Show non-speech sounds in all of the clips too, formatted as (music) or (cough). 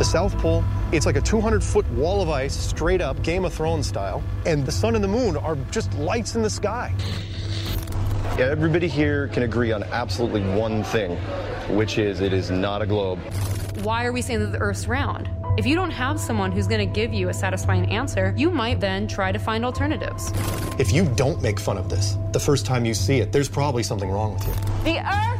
The South Pole, it's like a 200 foot wall of ice, straight up, Game of Thrones style. And the sun and the moon are just lights in the sky. Everybody here can agree on absolutely one thing, which is it is not a globe. Why are we saying that the Earth's round? If you don't have someone who's going to give you a satisfying answer, you might then try to find alternatives. If you don't make fun of this the first time you see it, there's probably something wrong with you. The Earth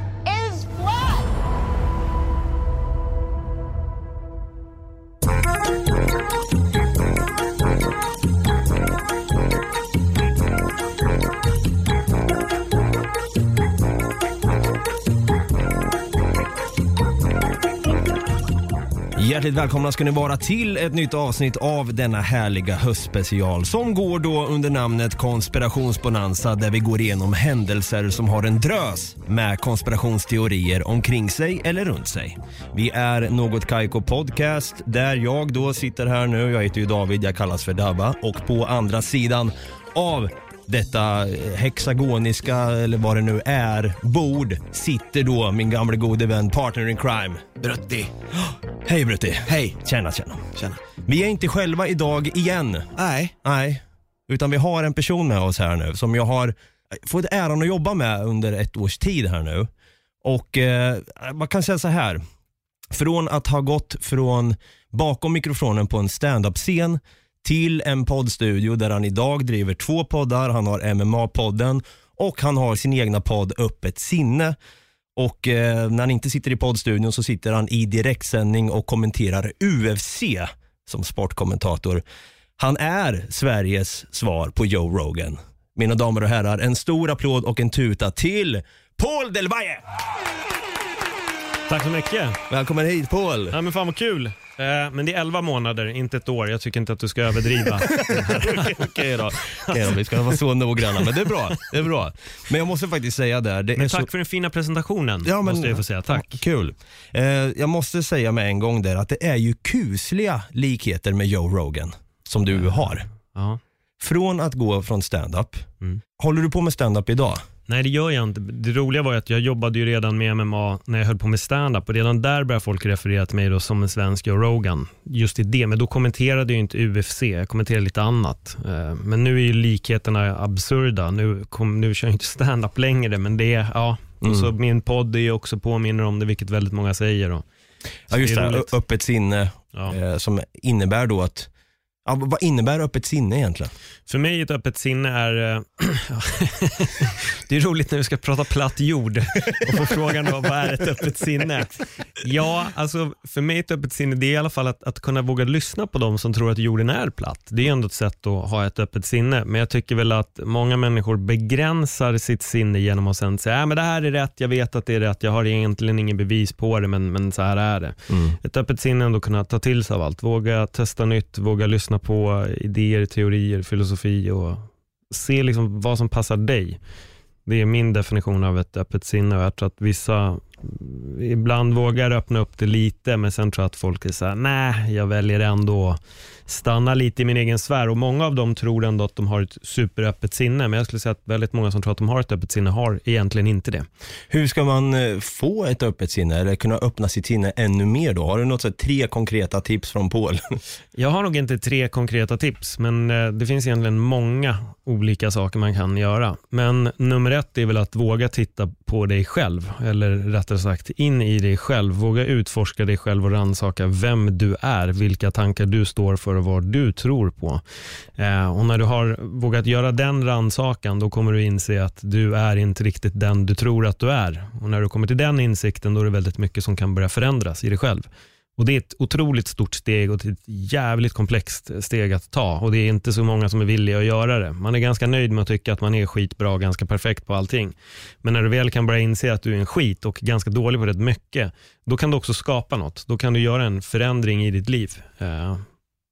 Hjärtligt välkomna ska ni vara till ett nytt avsnitt av denna härliga höstspecial som går då under namnet Konspirationsbonanza där vi går igenom händelser som har en drös med konspirationsteorier omkring sig eller runt sig. Vi är Något Kaiko Podcast där jag då sitter här nu, jag heter ju David, jag kallas för Dabba och på andra sidan av detta hexagoniska, eller vad det nu är, bord sitter då min gamle gode vän, partner in crime. Brutti. Hej Brutti. Hej. Tjena, tjena. Tjena. Vi är inte själva idag igen. Nej. Nej, utan vi har en person med oss här nu som jag har fått äran att jobba med under ett års tid här nu. Och eh, man kan säga så här. Från att ha gått från bakom mikrofonen på en stand-up-scen till en poddstudio där han idag driver två poddar. Han har MMA-podden och han har sin egna podd Öppet sinne. Och eh, när han inte sitter i poddstudion så sitter han i direktsändning och kommenterar UFC som sportkommentator. Han är Sveriges svar på Joe Rogan. Mina damer och herrar, en stor applåd och en tuta till Paul Del Valle! Tack så mycket. Välkommen hit Paul! Ja, men fan vad kul. Eh, Men det är 11 månader, inte ett år. Jag tycker inte att du ska överdriva. (laughs) Okej då. Okej då, vi ska vara så noggranna, men det är bra. Det är bra. Men jag måste faktiskt säga där, det Men så... tack för den fina presentationen, Ja, men- måste jag få säga. Tack. Kul. Eh, jag måste säga med en gång där att det är ju kusliga likheter med Joe Rogan som du har. Ja. Från att gå från stand-up, Mm. håller du på med stand-up idag? Nej, det gör jag inte. Det roliga var ju att jag jobbade ju redan med MMA när jag höll på med stand-up och redan där började folk referera till mig då som en svensk Joe Rogan. Just i det, men då kommenterade jag inte UFC, jag kommenterade lite annat. Eh, Men nu är ju likheterna absurda. Nu, kom, nu kör jag inte stand-up längre, men det är, ja. Och så min podd är ju också påminner om det, vilket väldigt många säger. Och, Ja just det det, öppet sinne ja. eh, som innebär då att, ja, vad innebär öppet sinne egentligen? För mig ett öppet sinne är, eh, (laughs) det är roligt när vi ska prata platt jord och få frågan då, vad är ett öppet sinne? Ja, alltså för mig ett öppet sinne det är i alla fall att, att kunna våga lyssna på dem som tror att jorden är platt. Det är ändå ett sätt att ha ett öppet sinne, men jag tycker väl att många människor begränsar sitt sinne genom att sen säga, äh, men det här är rätt, jag vet att det är rätt, jag har egentligen ingen bevis på det, men, men så här är det. Ett öppet sinne är ändå kunna ta till sig av allt, våga testa nytt, våga lyssna på idéer, teorier, filosofi och se liksom vad som passar dig. Det är min definition av ett öppet sinne och jag tror att vissa ibland vågar öppna upp det lite men sen tror jag att folk är såhär, nej jag väljer ändå stanna lite i min egen sfär och många av dem tror ändå att de har ett superöppet sinne men jag skulle säga att väldigt många som tror att de har ett öppet sinne har egentligen inte det. Hur ska man eh, få ett öppet sinne eller kunna öppna sitt sinne ännu mer då? Har du något så här, tre konkreta tips från Paul? (laughs) Jag har nog inte tre konkreta tips, men eh, det finns egentligen många olika saker man kan göra. Men nummer ett är väl att våga titta på dig själv, eller rättare sagt in i dig själv. Våga utforska dig själv och rannsaka vem du är, vilka tankar du står för och vad du tror på. Eh, och När du har vågat göra den rannsakan, då kommer du inse att du är inte riktigt den du tror att du är. Och När du kommer till den insikten, då är det väldigt mycket som kan börja förändras i dig själv. Och Det är ett otroligt stort steg och ett jävligt komplext steg att ta. Och Det är inte så många som är villiga att göra det. Man är ganska nöjd med att tycka att man är skitbra och ganska perfekt på allting. Men när du väl kan börja inse att du är en skit och ganska dålig på rätt mycket, då kan du också skapa något. Då kan du göra en förändring i ditt liv. Eh,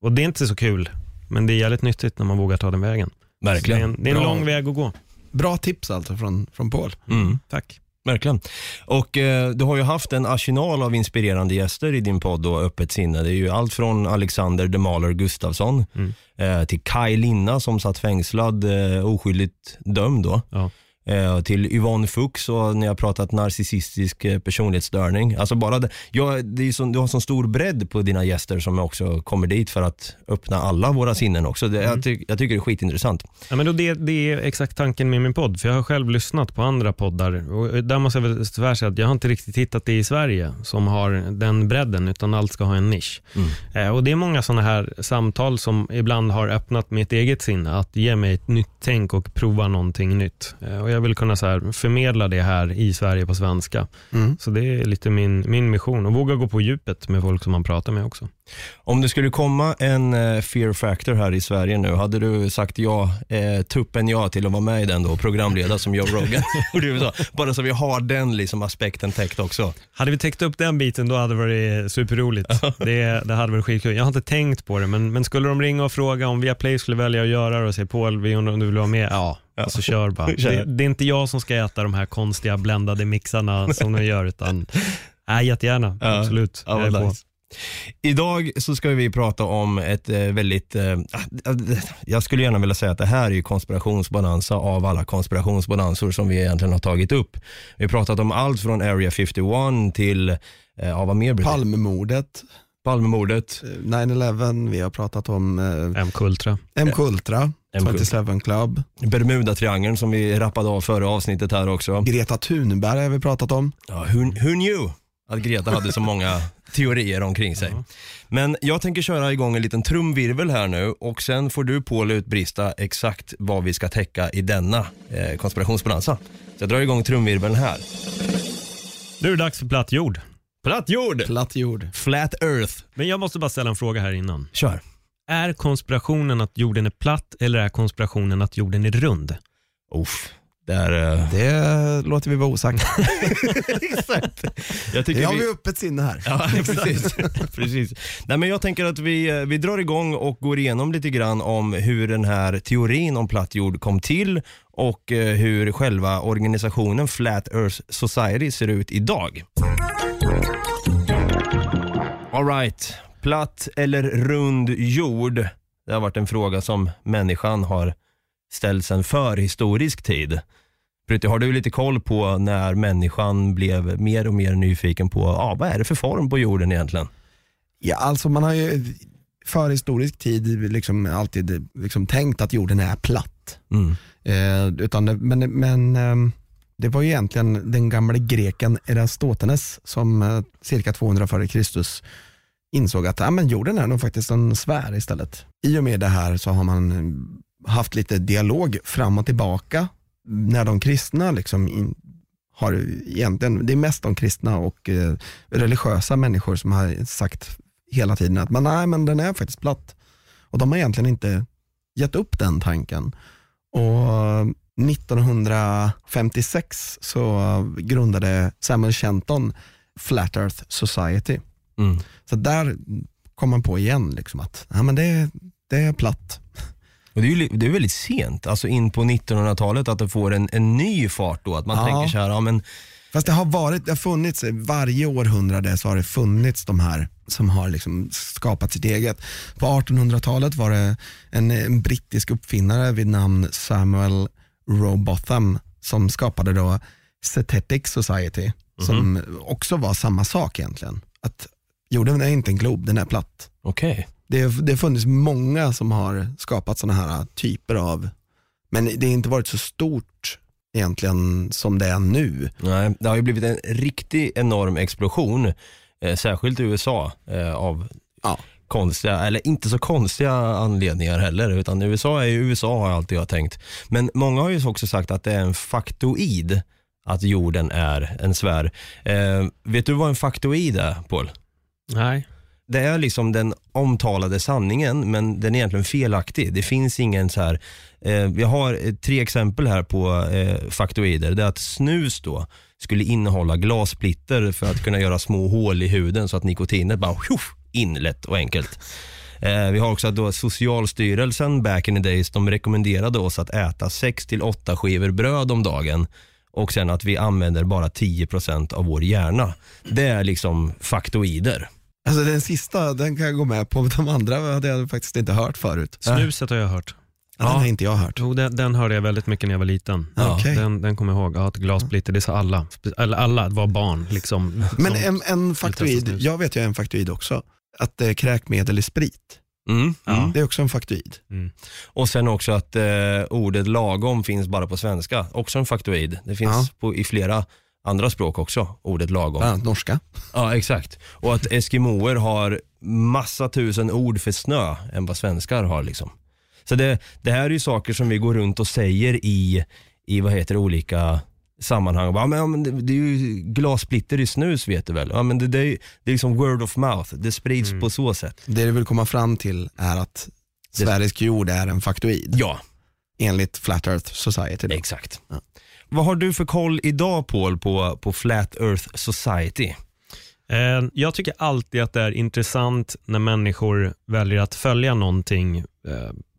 och Det är inte så kul, men det är jävligt nyttigt när man vågar ta den vägen. Verkligen. Det är en, det är en lång väg att gå. Bra tips alltså från, från Paul. Mm. Tack. Verkligen. Och eh, du har ju haft en arsenal av inspirerande gäster i din podd och Öppet sinne. Det är ju allt från Alexander de Maler Gustafsson Mm. eh, till Kai Linna som satt fängslad, eh, oskyldigt dömd då. Ja. Eh, till Yvonne Fuchs och när jag har pratat narcissistisk eh, personlighetsstörning. Alltså bara det, ja, det sån, du har sån stor bredd på dina gäster som också kommer dit för att öppna alla våra sinnen också. Det, jag, ty, jag tycker det är skitintressant. Ja, men då det, det är exakt tanken med min podd, för jag har själv lyssnat på andra poddar och där måste jag väl tyvärr säga att jag har inte riktigt hittat det i Sverige som har den bredden, utan allt ska ha en nisch. Eh, och Det är många sådana här samtal som ibland har öppnat mitt eget sinne, att ge mig ett nytt tänk och prova någonting nytt. Eh, och Jag vill kunna så här förmedla det här i Sverige på svenska. Så det är lite min, min mission, och våga gå på djupet med folk som man pratar med också. Om det skulle komma en eh, fear factor här i Sverige nu, hade du sagt ja, eh, tuppen ja till att vara med i den då, programleda som Joe Rogan? (laughs) Bara så vi har den liksom aspekten täckt också. Hade vi täckt upp den biten då hade det varit superroligt. det, det hade varit skitkul. Jag har inte tänkt på det, men, men skulle de ringa och fråga om Viaplay skulle välja att göra det och säga Paul, vi undrar om du vill vara med? Ja, alltså kör bara. (laughs) Kör. Det, det är inte jag som ska äta de här konstiga bländade mixarna som de gör, utan (laughs) nej, jättegärna. Ja. Absolut. Ja, Jag är på. Idag så ska vi prata om ett eh, väldigt, eh, ah, jag skulle gärna vilja säga att det här är ju konspirationsbonanza av alla konspirationsbonansor som vi egentligen har tagit upp. Vi har pratat om allt från Area 51 till, eh, ja, vad mer blir det? Palmemordet, Palmemordet, eh, 9-11, vi har pratat om eh, M-Kultra. M-Kultra, M-Kultra. 27 Club, Bermudatriangeln som vi rappade av förra avsnittet här också. Greta Thunberg har vi pratat om. Ja, who, who knew att Greta hade så många (laughs) teorier omkring sig. Men jag tänker köra igång en liten trumvirvel här nu och sen får du Paul utbrista exakt vad vi ska täcka i denna eh, konspirationsbonanza. Så jag drar igång trumvirveln här. Nu är det dags för platt jord. Platt jord! Platt jord. Flat earth. Men jag måste bara ställa en fråga här innan. Kör. Är konspirationen att jorden är platt eller är konspirationen att jorden är rund? Uff, där... Eh, Det låter vi vara osagt. (laughs) exakt. Jag tycker Det har vi... vi öppet sinne här. Ja, (laughs) precis. (laughs) precis. Nej, men jag tänker att vi, eh, vi drar igång och går igenom lite grann om hur den här teorin om platt jord kom till och eh, hur själva organisationen Flat Earth Society ser ut idag. All right. Platt eller rund jord? Det har varit en fråga som människan har ställt sedan förhistorisk tid. Brutti, har du lite koll på när människan blev mer och mer nyfiken på ja, vad är det för form på jorden egentligen? Ja, alltså man har ju för historisk tid liksom alltid liksom tänkt att jorden är platt. Mm. Eh, utan det, men men ehm, det var ju egentligen den gamla greken Erastotenes som eh, cirka 200 före Kristus insåg att ja, men jorden är nog faktiskt en sfär istället. I och med det här så har man eh, haft lite dialog fram och tillbaka när de kristna liksom in, har egentligen, det är mest de kristna och eh, religiösa människor som har sagt hela tiden att men, nej, men den är faktiskt platt. Och de har egentligen inte gett upp den tanken. Och eh, 1956 så grundade Samuel Shenton Flat Earth Society. Mm. Så där kom man på igen liksom att ja, men det, det är platt. Och det är ju det är väldigt sent, alltså in på 1900-talet, att det får en, en ny fart då. Att man Ja. tänker så här, ja men Fast det har varit, det har funnits, varje århundrade så har det funnits de här som har liksom skapat sitt eget. På 1800-talet var det en, en brittisk uppfinnare vid namn Samuel Robotham som skapade då Cetetic Society som också var samma sak egentligen. Att jorden är inte en glob, den är platt. okej. Det, det har funnits många som har skapat sådana här typer av, men det har inte varit så stort egentligen som det är nu. Nej, det har ju blivit en riktig enorm explosion, eh, särskilt i USA, eh, av Ja. konstiga, eller inte så konstiga anledningar heller, utan USA är ju USA har alltid jag tänkt. Men många har ju också sagt att det är en faktoid att jorden är en sfär. Eh, vet du vad en faktoid är, Paul? Nej. det är liksom den omtalade sanningen men den är egentligen felaktig. Det finns ingen så här, eh, vi har eh, tre exempel här på eh, faktoider. Det är att snus då skulle innehålla glassplitter för att kunna göra små hål i huden så att nikotinet bara tjoff, in lätt och enkelt. Eh, vi har också att då Socialstyrelsen back in the days, de rekommenderade oss att äta 6 till 8 skivor bröd om dagen och sen att vi använder bara 10% av vår hjärna. Det är liksom faktoider. Alltså den sista, den kan jag gå med på. (laughs) De andra hade jag faktiskt inte hört förut. Snuset har jag hört. Ja. Den har inte jag hört. Jo, den, den hörde jag väldigt mycket när jag var liten. Ja, okej. Den, den kommer jag ihåg. Ja, ett glassplitter, det sa alla. Eller alla var barn. Liksom, Men en, en faktoid, jag vet ju en faktoid också. Att det är kräkmedel i sprit. Mm. Mm. Det är också en faktoid. Och sen också att eh, ordet lagom finns bara på svenska. Också en faktoid. Det finns Ja. på, i flera andra språk också, ordet lagom. Bland annat norska. Ja, exakt. Och att eskimoer har massa tusen ord för snö än vad svenskar har. Liksom. Så det, det här är ju saker som vi går runt och säger i, i vad heter det, olika sammanhang. Ja, men, ja, men det, är ju glassplitter i snus vet du väl? Ja, men det, det, är, det är liksom word of mouth, det sprids på så sätt. Det du vill komma fram till är att Sveriges jord är en faktoid. Ja, Enligt Flat Earth Society. Då. exakt. Vad har du för koll idag Paul på, på Flat Earth Society? Eh, Jag tycker alltid att det är intressant när människor väljer att följa någonting eh,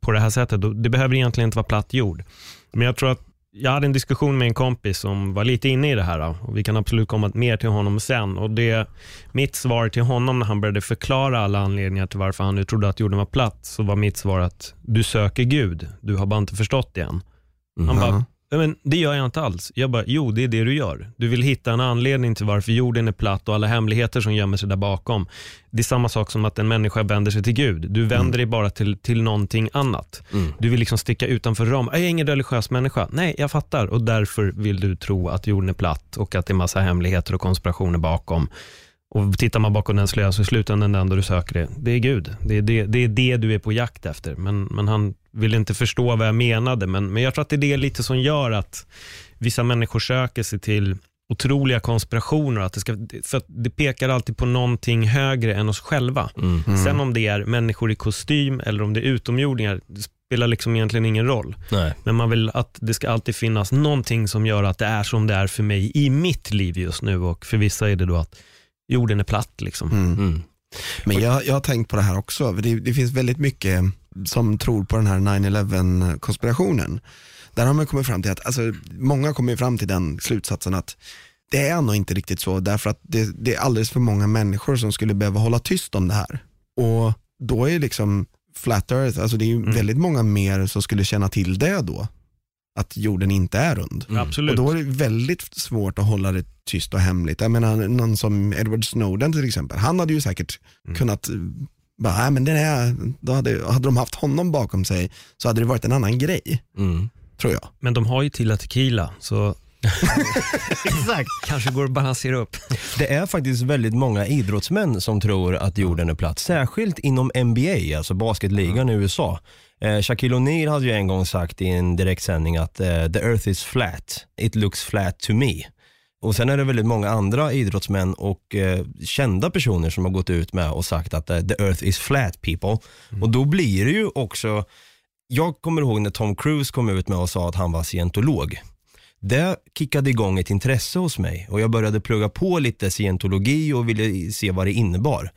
på det här sättet. Det behöver egentligen inte vara platt jord. Men jag tror att jag hade en diskussion med en kompis som var lite inne i det här och vi kan absolut komma mer till honom sen. Och det, mitt svar till honom när han började förklara alla anledningar till varför han nu trodde att jorden var platt, så var mitt svar att du söker Gud, du har bara inte förstått det än. Han bara, Ja. "Ja, men det gör jag inte alls. Jag bara, jo det är det du gör. Du vill hitta en anledning till varför jorden är platt och alla hemligheter som gömmer sig där bakom. Det är samma sak som att en människa vänder sig till Gud. Du vänder dig bara till, till någonting annat. Du vill liksom sticka utanför ram. Jag är ingen religiös människa. Nej, jag fattar. Och därför vill du tro att jorden är platt och att det är massa hemligheter och konspirationer bakom. Och tittar man bakom den slöja så är slutändan den du söker det, det är Gud. Det är det, det är det du är på jakt efter. Men, men han vill inte förstå vad jag menade. Men, men jag tror att det är det lite som gör att vissa människor söker sig till otroliga konspirationer. Att det, ska, för att det pekar alltid på någonting högre än oss själva. Sen om det är människor i kostym eller om det är utomjordingar, det spelar liksom egentligen ingen roll. Nej. Men man vill att det ska alltid finnas någonting som gör att det är som det är för mig i mitt liv just nu. Och för vissa är det då att jorden är platt. Liksom. Mm. Men jag, jag har tänkt på det här också. för Det, det finns väldigt mycket som tror på den här 9-11 konspirationen. Där har man kommit fram till att, alltså, många kommer fram till den slutsatsen att det är nog inte riktigt så därför att det, det är alldeles för många människor som skulle behöva hålla tyst om det här. Och då är liksom flat earth, alltså det är ju Mm. väldigt många mer som skulle känna till det då. Att jorden inte är rund. Absolut. Och då är det väldigt svårt att hålla det tyst och hemligt. Jag menar någon som Edward Snowden till exempel, han hade ju säkert Mm. kunnat eh, bara, men den är, då hade, hade de haft honom bakom sig så hade det varit en annan grej, Mm. tror jag. Men de har ju Tilla Tequila, så (laughs) Exakt. kanske går att balansera upp. Det är faktiskt väldigt många idrottsmän som tror att jorden är platt. Särskilt inom NBA, alltså basketligan i USA. Eh, Shaquille O'Neal hade ju en gång sagt i en direktsändning att eh, the earth is flat, it looks flat to me. Och sen är det väldigt många andra idrottsmän och eh, kända personer som har gått ut med och sagt att eh, the earth is flat people. Och då blir det ju också, jag kommer ihåg när Tom Cruise kom ut med och sa att han var scientolog. Det kickade igång ett intresse hos mig och jag började plugga på lite scientologi och ville se vad det innebar.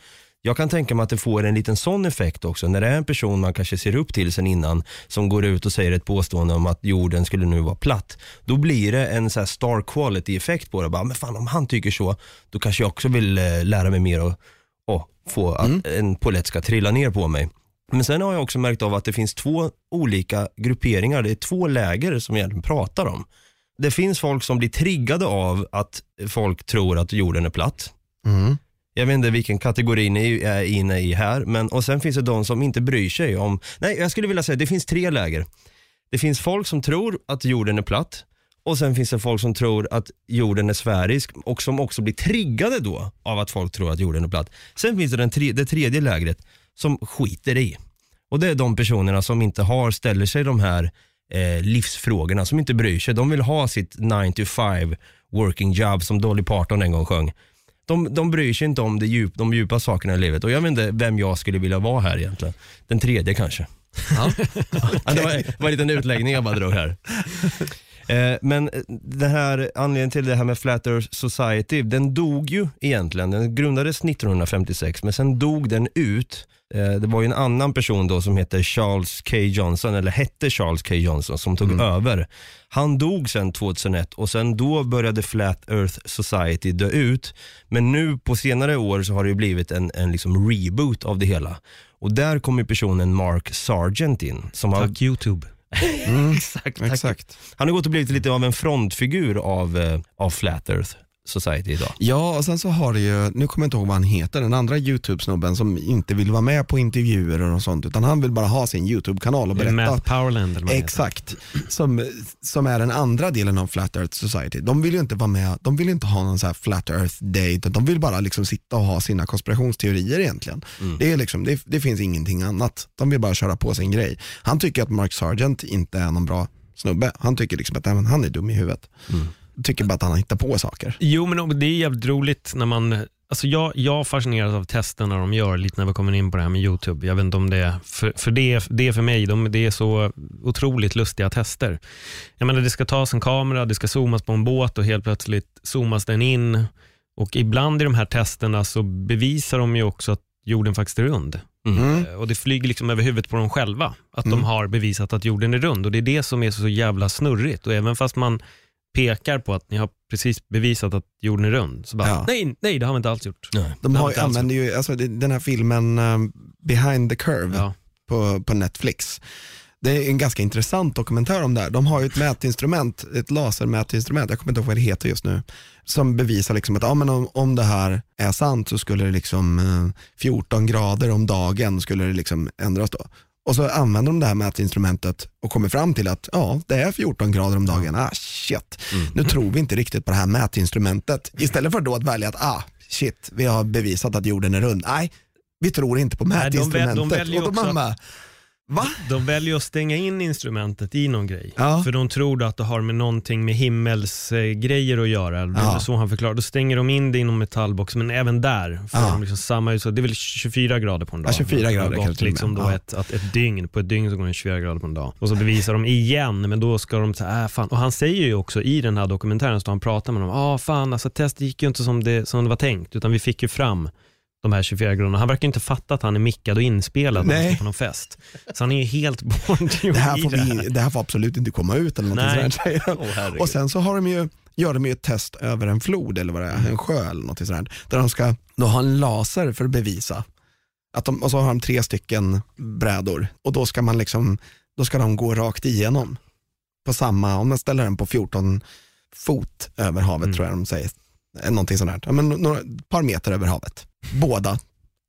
Jag kan tänka mig att det får en liten sån effekt också när det är en person man kanske ser upp till sen innan som går ut och säger ett påstående om att jorden skulle nu vara platt. Då blir det en så star quality effekt på det. Bara, men fan om han tycker så, då kanske jag också vill eh, lära mig mer och, och få att en polett ska trilla ner på mig. Men sen har jag också märkt av att det finns två olika grupperingar, det är två läger som jag pratar om. Det finns folk som blir triggade av att folk tror att jorden är platt. Mm. Jag vet inte vilken kategori ni är inne i här, men och sen finns det de som inte bryr sig om, nej jag skulle vilja säga det finns tre läger. Det finns folk som tror att jorden är platt och sen finns det folk som tror att jorden är sfärisk och som också blir triggade då av att folk tror att jorden är platt. Sen finns det den tre, det tredje lägret som skiter i. Och det är de personerna som inte har, ställer sig de här eh, livsfrågorna, som inte bryr sig. De vill ha sitt 9 to 5 working job som Dolly Parton en gång sjöng. De, de bryr sig inte om det djup, de djupa sakerna i livet och jag vet inte vem jag skulle vilja vara här egentligen. Den tredje kanske. Ja. (laughs) det var, var en liten utläggning jag bara drog här. Eh, men eh, det här, anledningen till det här med Flat Earth Society, den dog ju egentligen. Den grundades 1956, men sen dog den ut. Eh, det var ju en annan person då som hette Charles K. Johnson, eller hette Charles K. Johnson, som tog över. Han dog sen 2001 och sen då började Flat Earth Society dö ut. Men nu på senare år så har det ju blivit en, en liksom reboot av det hela. Och där kommer personen Mark Sargent in. Som har, Tack YouTube. (laughs) exakt. Exakt. Han har gått och blivit lite av en frontfigur av, eh, av Flat Earth Society idag. Ja, och sen så har det ju, nu kommer jag inte ihåg vad han heter, den andra YouTube-snubben som inte vill vara med på intervjuer och sånt, utan han vill bara ha sin YouTube-kanal och berätta. Matt Powerland eller vad. Exakt, som, som är den andra delen av Flat Earth Society. De vill ju inte vara med, de vill inte ha någon så här Flat Earth Day, de vill bara liksom sitta och ha sina konspirationsteorier egentligen. Det, är liksom, det, det finns ingenting annat. De vill bara köra på sin grej. Han tycker att Mark Sargent inte är någon bra snubbe. Han tycker liksom att han är dum i huvudet. Tycker bara att han hittar på saker. Jo, men det är jävligt roligt när man Alltså jag, jag fascineras av testerna de gör, lite när vi kommer in på det här med YouTube. Jag vet inte om det är, för, för det, det är för mig, de, det är så otroligt lustiga tester. Jag menar, det ska tas en kamera, det ska zoomas på en båt och helt plötsligt zoomas den in. Och ibland i de här testerna så bevisar de ju också att jorden faktiskt är rund. Mm. Eh, Och det flyger liksom över huvudet på dem själva, att de har bevisat att jorden är rund. Och Det är det som är så jävla snurrigt. Och även fast man pekar på att ni har precis bevisat att jorden är rund, så bara, Ja. nej, nej det har vi inte alls gjort. Nej. De har har, använder ju, alltså, den här filmen eh, Behind the Curve Ja. på, på Netflix. Det är en ganska intressant dokumentär om det här. De har ju ett mätinstrument, ett lasermätinstrument, jag kommer inte ihåg vad det heter just nu, som bevisar liksom att ja, men om, om det här är sant så skulle det liksom eh, 14 grader om dagen skulle det liksom ändras då. Och så använder de det här mätinstrumentet och kommer fram till att ja, det är 14 grader om dagen. Ah shit, nu tror vi inte riktigt på det här mätinstrumentet. Istället för då att välja att ah shit, vi har bevisat att jorden är rund. Nej, vi tror inte på Nej, de väl- de mätinstrumentet. väljer också va? De väljer att stänga in instrumentet i någon grej. Ja. För de tror att det har med någonting med himmelsgrejer att göra. Det Ja. så han förklarar. Då stänger de in det i någon metallbox, men även där får Ja. de liksom samma ut. Det är väl 24 grader på en dag. Ja, 24 Det har grader gått kanske liksom då ett, att ett dygn, på ett dygn så går det 24 grader på en dag. Och så bevisar de igen, men då ska de säga, äh, fan. Och han säger ju också i den här dokumentären, så han pratar med dem, ah fan alltså testet gick ju inte som det, som det var tänkt, utan vi fick ju fram de här 24 graderna. Han verkar inte fatta att han är mickad och inspelad när han på någon fest. Så han är ju helt (laughs) bortgjord Det här, i får det här. vi, det här får absolut inte komma ut eller han. Åh, herregud. Och sen så har de ju, gör de ju ett test över en flod eller vad det är, en sjö eller något sådär. Där de ska då ha en laser för att bevisa. Att de, och så har de tre stycken brädor och då ska man liksom, då ska de gå rakt igenom. På samma, om man ställer den på 14 fot över havet Mm. tror jag de säger. Någonting sånt där. Ja, men några, ett par meter över havet. Båda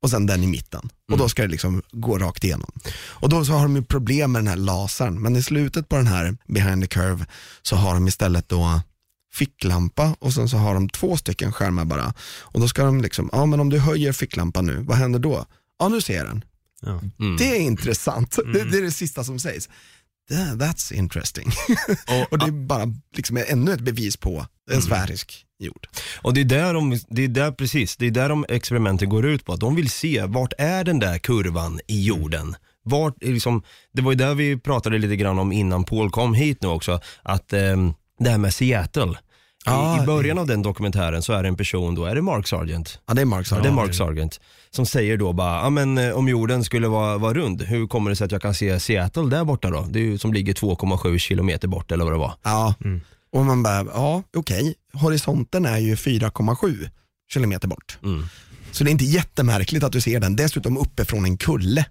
och sen den i mitten. Och då ska det liksom gå rakt igenom. Och då så har de ju problem med den här lasern, men i slutet på den här behind the curve så har de istället då ficklampa och sen så har de två stycken skärmar bara. Och då ska de liksom, ja men om du höjer ficklampan nu, vad händer då? Ja nu ser jag den. Ja. Mm. Det är intressant. (laughs) Det, det är det sista som sägs. That- That's interesting. och (laughs) det är bara liksom ännu ett bevis på en sfärisk jord. Och det är där de, det är där precis, det är där de experimenten går ut på. Att de vill se, vart är den där kurvan i jorden? Vart, är liksom, det var ju där vi pratade lite grann om innan Paul kom hit nu också, att ehm, det här med Seattle. Ah, I, I början av den dokumentären så är det en person, då är det Mark Sargent. Ja det är Mark Ja, det är Sargent. Mark Sargent. Som säger då bara, ja men eh, om jorden skulle vara, vara rund, hur kommer det sig att jag kan se Seattle där borta då? Det är ju som ligger 2,7 kilometer bort eller vad det var. Ja, och man bara, ja okej, horisonten är ju 4,7 kilometer bort. Mm. Så det är inte jättemärkligt att du ser den, dessutom uppe från en kulle.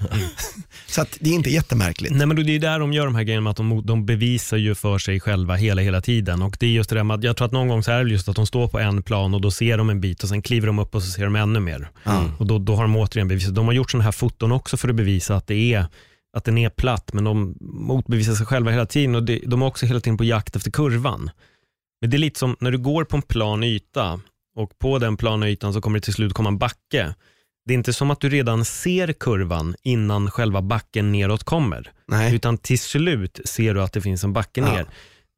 (laughs) Så att det är inte jättemärkligt. Nej, men det är ju där de gör de här grejerna med att de, de bevisar ju för sig själva hela, hela tiden. Och det är just det där med att jag tror att någon gång så är det just att de står på en plan och då ser de en bit och sen kliver de upp och så ser de ännu mer. Och då, då har de återigen bevisat. De har gjort sådana här foton också för att bevisa att det är att den är platt, men de motbevisar sig själva hela tiden och det, de är också hela tiden på jakt efter kurvan. Men det är lite som när du går på en plan yta och på den plana ytan så kommer det till slut komma en backe. Det är inte som att du redan ser kurvan innan själva backen neråt kommer. Nej. Utan till slut ser du att det finns en backe Ja. ner.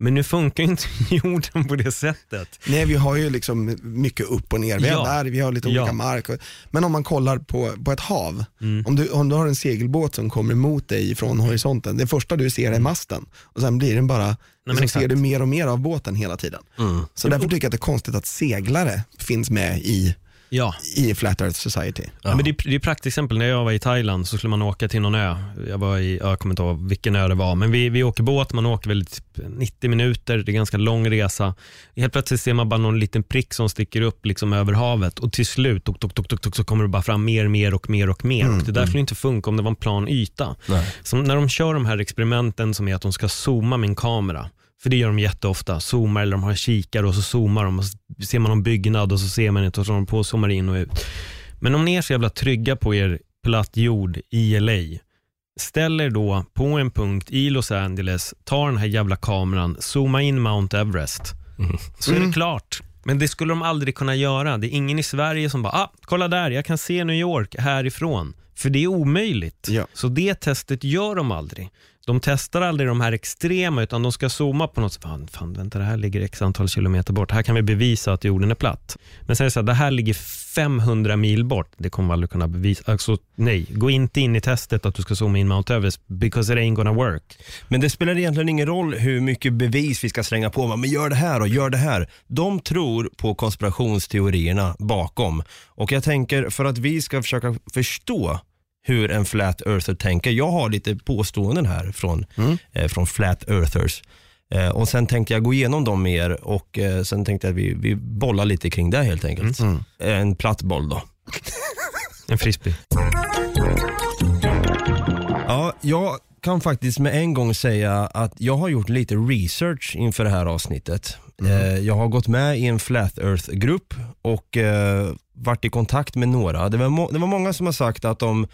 Men nu funkar ju inte (laughs) jorden på det sättet. Nej, vi har ju liksom mycket upp och ner. Vi har, Ja. där, vi har lite Ja. olika mark. och- Men om man kollar på, på ett hav, Mm. om, du, om du har en segelbåt som kommer emot dig från horisonten, det första du ser är masten och sen blir den bara, men så exakt. ser du mer och mer av båten hela tiden. Så därför tycker jag att det är konstigt att seglare finns med i, Ja. i Flat Earth Society. Ja. Men det, är- det är ett praktexempel. När jag var i Thailand så skulle man åka till någon ö. Jag var i, jag kommer inte ihåg vilken ö det var, men vi, vi åker båt, man åker väl typ 90 minuter, det är en ganska lång resa. Helt plötsligt ser man bara någon liten prick som sticker upp liksom över havet och till slut tok, tok, tok, tok, tok, så kommer det bara fram mer, mer och mer och mer. och det där skulle inte funka om det var en plan yta. Som när de kör de här experimenten som är att de ska zooma en kamera. För det gör de jätteofta. Zoomar eller de har kikare och så zoomar de och så ser man någon byggnad och så ser man inte och så har de på och zoomar in och ut. Men om ni är så jävla trygga på er platt jord i LA, ställ er då på en punkt i Los Angeles, ta den här jävla kameran, zooma in Mount Everest. Så är det klart. Men det skulle de aldrig kunna göra. Det är ingen i Sverige som bara, ah, kolla där, jag kan se New York härifrån. För det är omöjligt. Ja. Så det testet gör de aldrig. De testar aldrig de här extrema, utan de ska zooma på något. Fan, fan vänta, det här ligger x antal kilometer bort. Här kan vi bevisa att jorden är platt. Men sen är det så här, det här ligger 500 mil bort. Det kommer vi aldrig kunna bevisa. Alltså, nej, gå inte in i testet att du ska zooma in Mount Everest, because it ain't gonna work. Men det spelar egentligen ingen roll hur mycket bevis vi ska slänga på. Men gör det här och gör det här. De tror på konspirationsteorierna bakom. Och jag tänker för att vi ska försöka förstå hur en flat earther tänker. Jag har lite påståenden här från, eh, från flat earthers. Eh, och sen tänkte jag gå igenom dem mer och eh, sen tänkte jag att vi, vi bollar lite kring det helt enkelt. Eh, En platt boll då. (laughs) En frisbee. Ja, jag kan faktiskt med en gång säga att jag har gjort lite research inför det här avsnittet. Eh, jag har gått med i en Flat Earth-grupp och eh, varit i kontakt med några. Det var, det var många som har sagt att de,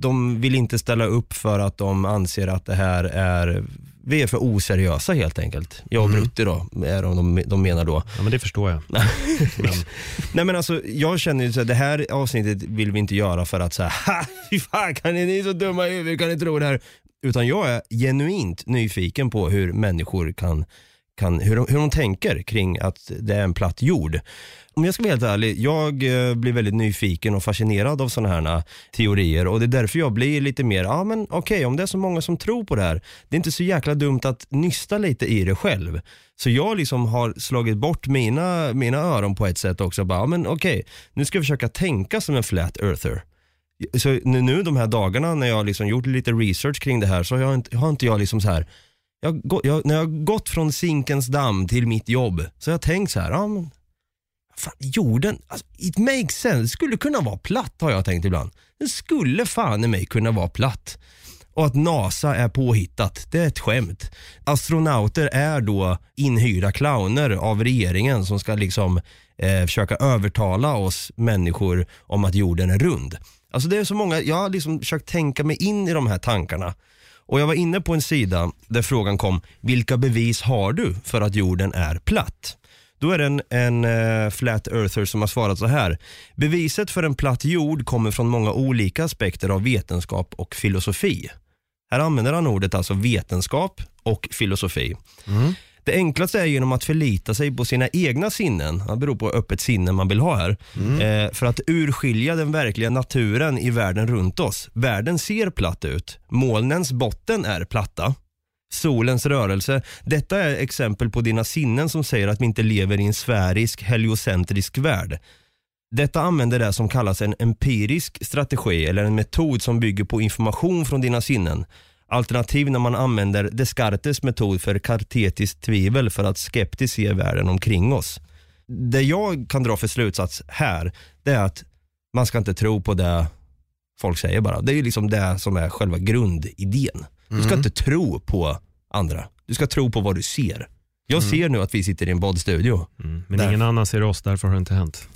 de vill inte ställa upp för att de anser att det här är, vi är för oseriösa helt enkelt. Jag och Brutti då, är de, de menar då. Ja, men det förstår jag. (laughs) Men, (laughs) Nej men alltså jag känner ju så här, det här avsnittet vill vi inte göra för att säga (laughs) ha, fy fan kan ni, ni är så dumma i huvudet, kan ni tro det här? Utan jag är genuint nyfiken på hur människor kan, kan hur, de, hur de tänker kring att det är en platt jord. Om jag ska vara helt ärlig, jag eh, blir väldigt nyfiken och fascinerad av sådana här eh, teorier och det är därför jag blir lite mer, ja men okej om det är så många som tror på det här, det är inte så jäkla dumt att nysta lite i det själv. Så jag liksom har slagit bort mina, mina öron på ett sätt också. Bara, ja, men okej, nu ska jag försöka tänka som en flat earther. Så nu, nu de här dagarna när jag har liksom gjort lite research kring det här så har, jag inte, har inte jag liksom så här jag, gå- jag, när jag gått från Zinkens damm till mitt jobb så har jag tänkt så här, ja men fan, jorden, alltså, it makes sense, det skulle kunna vara platt har jag tänkt ibland. Det skulle fan i mig kunna vara platt. Och att NASA är påhittat, det är ett skämt. Astronauter är då inhyrda clowner av regeringen som ska liksom eh, försöka övertala oss människor om att jorden är rund. Alltså det är så många, jag har liksom försökt tänka mig in i de här tankarna. Och jag var inne på en sida där frågan kom, vilka bevis har du för att jorden är platt? Då är det en, en eh, flat earther som har svarat så här. Beviset för en platt jord kommer från många olika aspekter av vetenskap och filosofi. Här använder han ordet alltså vetenskap och filosofi. Mm. Det enklaste är genom att förlita sig på sina egna sinnen, det beror på hur öppet sinne man vill ha här, eh, för att urskilja den verkliga naturen i världen runt oss. Världen ser platt ut, molnens botten är platta, solens rörelse. Detta är exempel på dina sinnen som säger att vi inte lever i en sfärisk, heliocentrisk värld. Detta använder det som kallas en empirisk strategi eller en metod som bygger på information från dina sinnen. Alternativ när man använder Descartes metod för kartetiskt tvivel för att skeptiskt se världen omkring oss. Det jag kan dra för slutsats här, det är att man ska inte tro på det folk säger bara. Det är ju liksom det som är själva grundidén. Du ska inte tro på andra. Du ska tro på vad du ser. Jag ser nu att vi sitter i en poddstudio. mm. Men Där. ingen annan ser oss, därför har det inte hänt.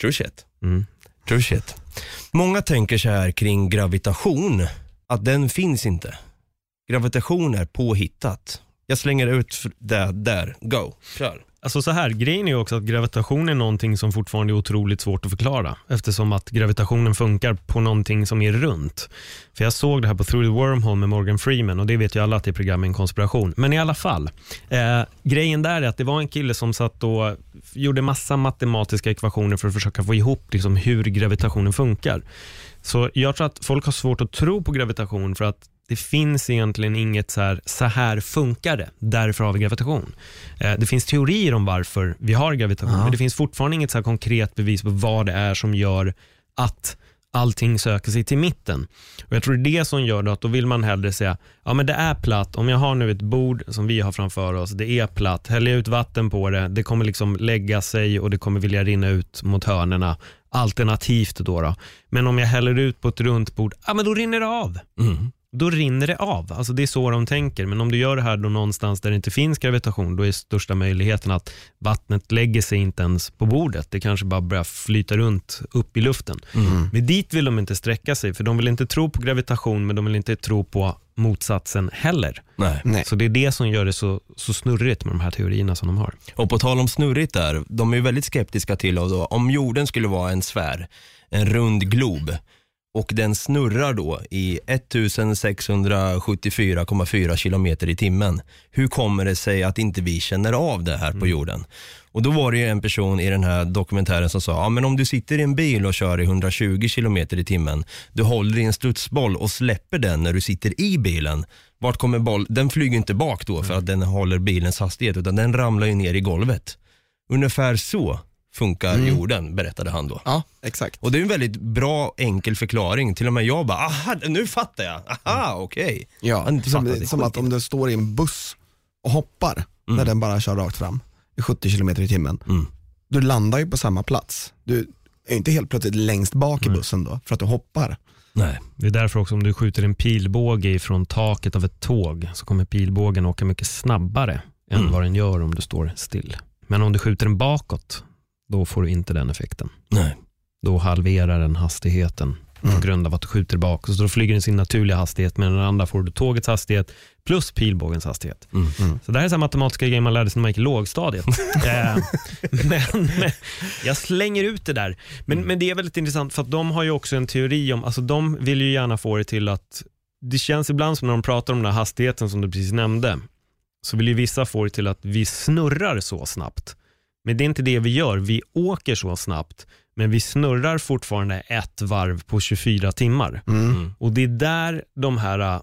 True shit. Mm. True shit. Många tänker så här kring gravitation, att den finns inte. Gravitation är påhittat. Jag slänger ut det där, go, kör. alltså så här, grejen är ju också att gravitation är någonting som fortfarande är otroligt svårt att förklara eftersom att gravitationen funkar på någonting som är runt. För Jag såg det här på Through the Wormhole med Morgan Freeman och det vet ju alla att det programmet är en konspiration. Men i alla fall, eh, grejen där är att det var en kille som satt och gjorde massa matematiska ekvationer för att försöka få ihop liksom, hur gravitationen funkar. Så jag tror att folk har svårt att tro på gravitation för att det finns egentligen inget så här, så här funkar det, därför har vi gravitation. Eh, det finns teorier om varför vi har gravitation, men det finns fortfarande inget så här konkret bevis på vad det är som gör att allting söker sig till mitten. Och Jag tror det är det som gör då att då vill man hellre säga, ja men det är platt, om jag har nu ett bord som vi har framför oss, det är platt, häller jag ut vatten på det, det kommer liksom lägga sig och det kommer vilja rinna ut mot hörnerna. Alternativt då, då. men om jag häller ut på ett runt bord, ja men då rinner det av då rinner det av. Alltså det är så de tänker. Men om du gör det här då någonstans där det inte finns gravitation, då är största möjligheten att vattnet lägger sig inte ens på bordet. Det kanske bara börjar flyta runt upp i luften. Men dit vill de inte sträcka sig, för de vill inte tro på gravitation, men de vill inte tro på motsatsen heller. Nej. Nej. Så det är det som gör det så, så snurrigt med de här teorierna som de har. Och på tal om snurrigt där, de är ju väldigt skeptiska till då, om jorden skulle vara en sfär, en rund glob och den snurrar då i 1674,4 kilometer i timmen. Hur kommer det sig att inte vi känner av det här på jorden? Och då var det ju en person i den här dokumentären som sa, ja men om du sitter i en bil och kör i 120 kilometer i timmen, du håller i en studsboll och släpper den när du sitter i bilen. Vart kommer boll? Den flyger inte bak då för att den håller bilens hastighet, utan den ramlar ju ner i golvet. Ungefär så funkar jorden, berättade han då. Ja, exakt. Och det är en väldigt bra, enkel förklaring. Till och med jag bara, aha, nu fattar jag. Aha, okej. Jag Ja, hade inte fattat som, det. som att om du står i en buss och hoppar när den bara kör rakt fram i 70 km i timmen. Mm. Du landar ju på samma plats. Du är inte helt plötsligt längst bak i bussen då för att du hoppar. Nej. Det är därför också om du skjuter en pilbåge från taket av ett tåg så kommer pilbågen åka mycket snabbare än vad den gör om du står still. Men om du skjuter den bakåt, då får du inte den effekten. Nej. Då halverar den hastigheten på grund av att du skjuter bakåt. Så då flyger den sin naturliga hastighet, men den andra får du tågets hastighet plus pilbågens hastighet. Så det här är så matematiska grejer man lärde sig när man gick i lågstadiet. (laughs) Eh, men, men jag slänger ut det där. Men, men det är väldigt intressant för att de har ju också en teori om, alltså de vill ju gärna få det till att, det känns ibland som när de pratar om den här hastigheten som du precis nämnde, så vill ju vissa få det till att vi snurrar så snabbt. Men det är inte det vi gör, vi åker så snabbt, men vi snurrar fortfarande ett varv på 24 timmar. Och det är där de här äh,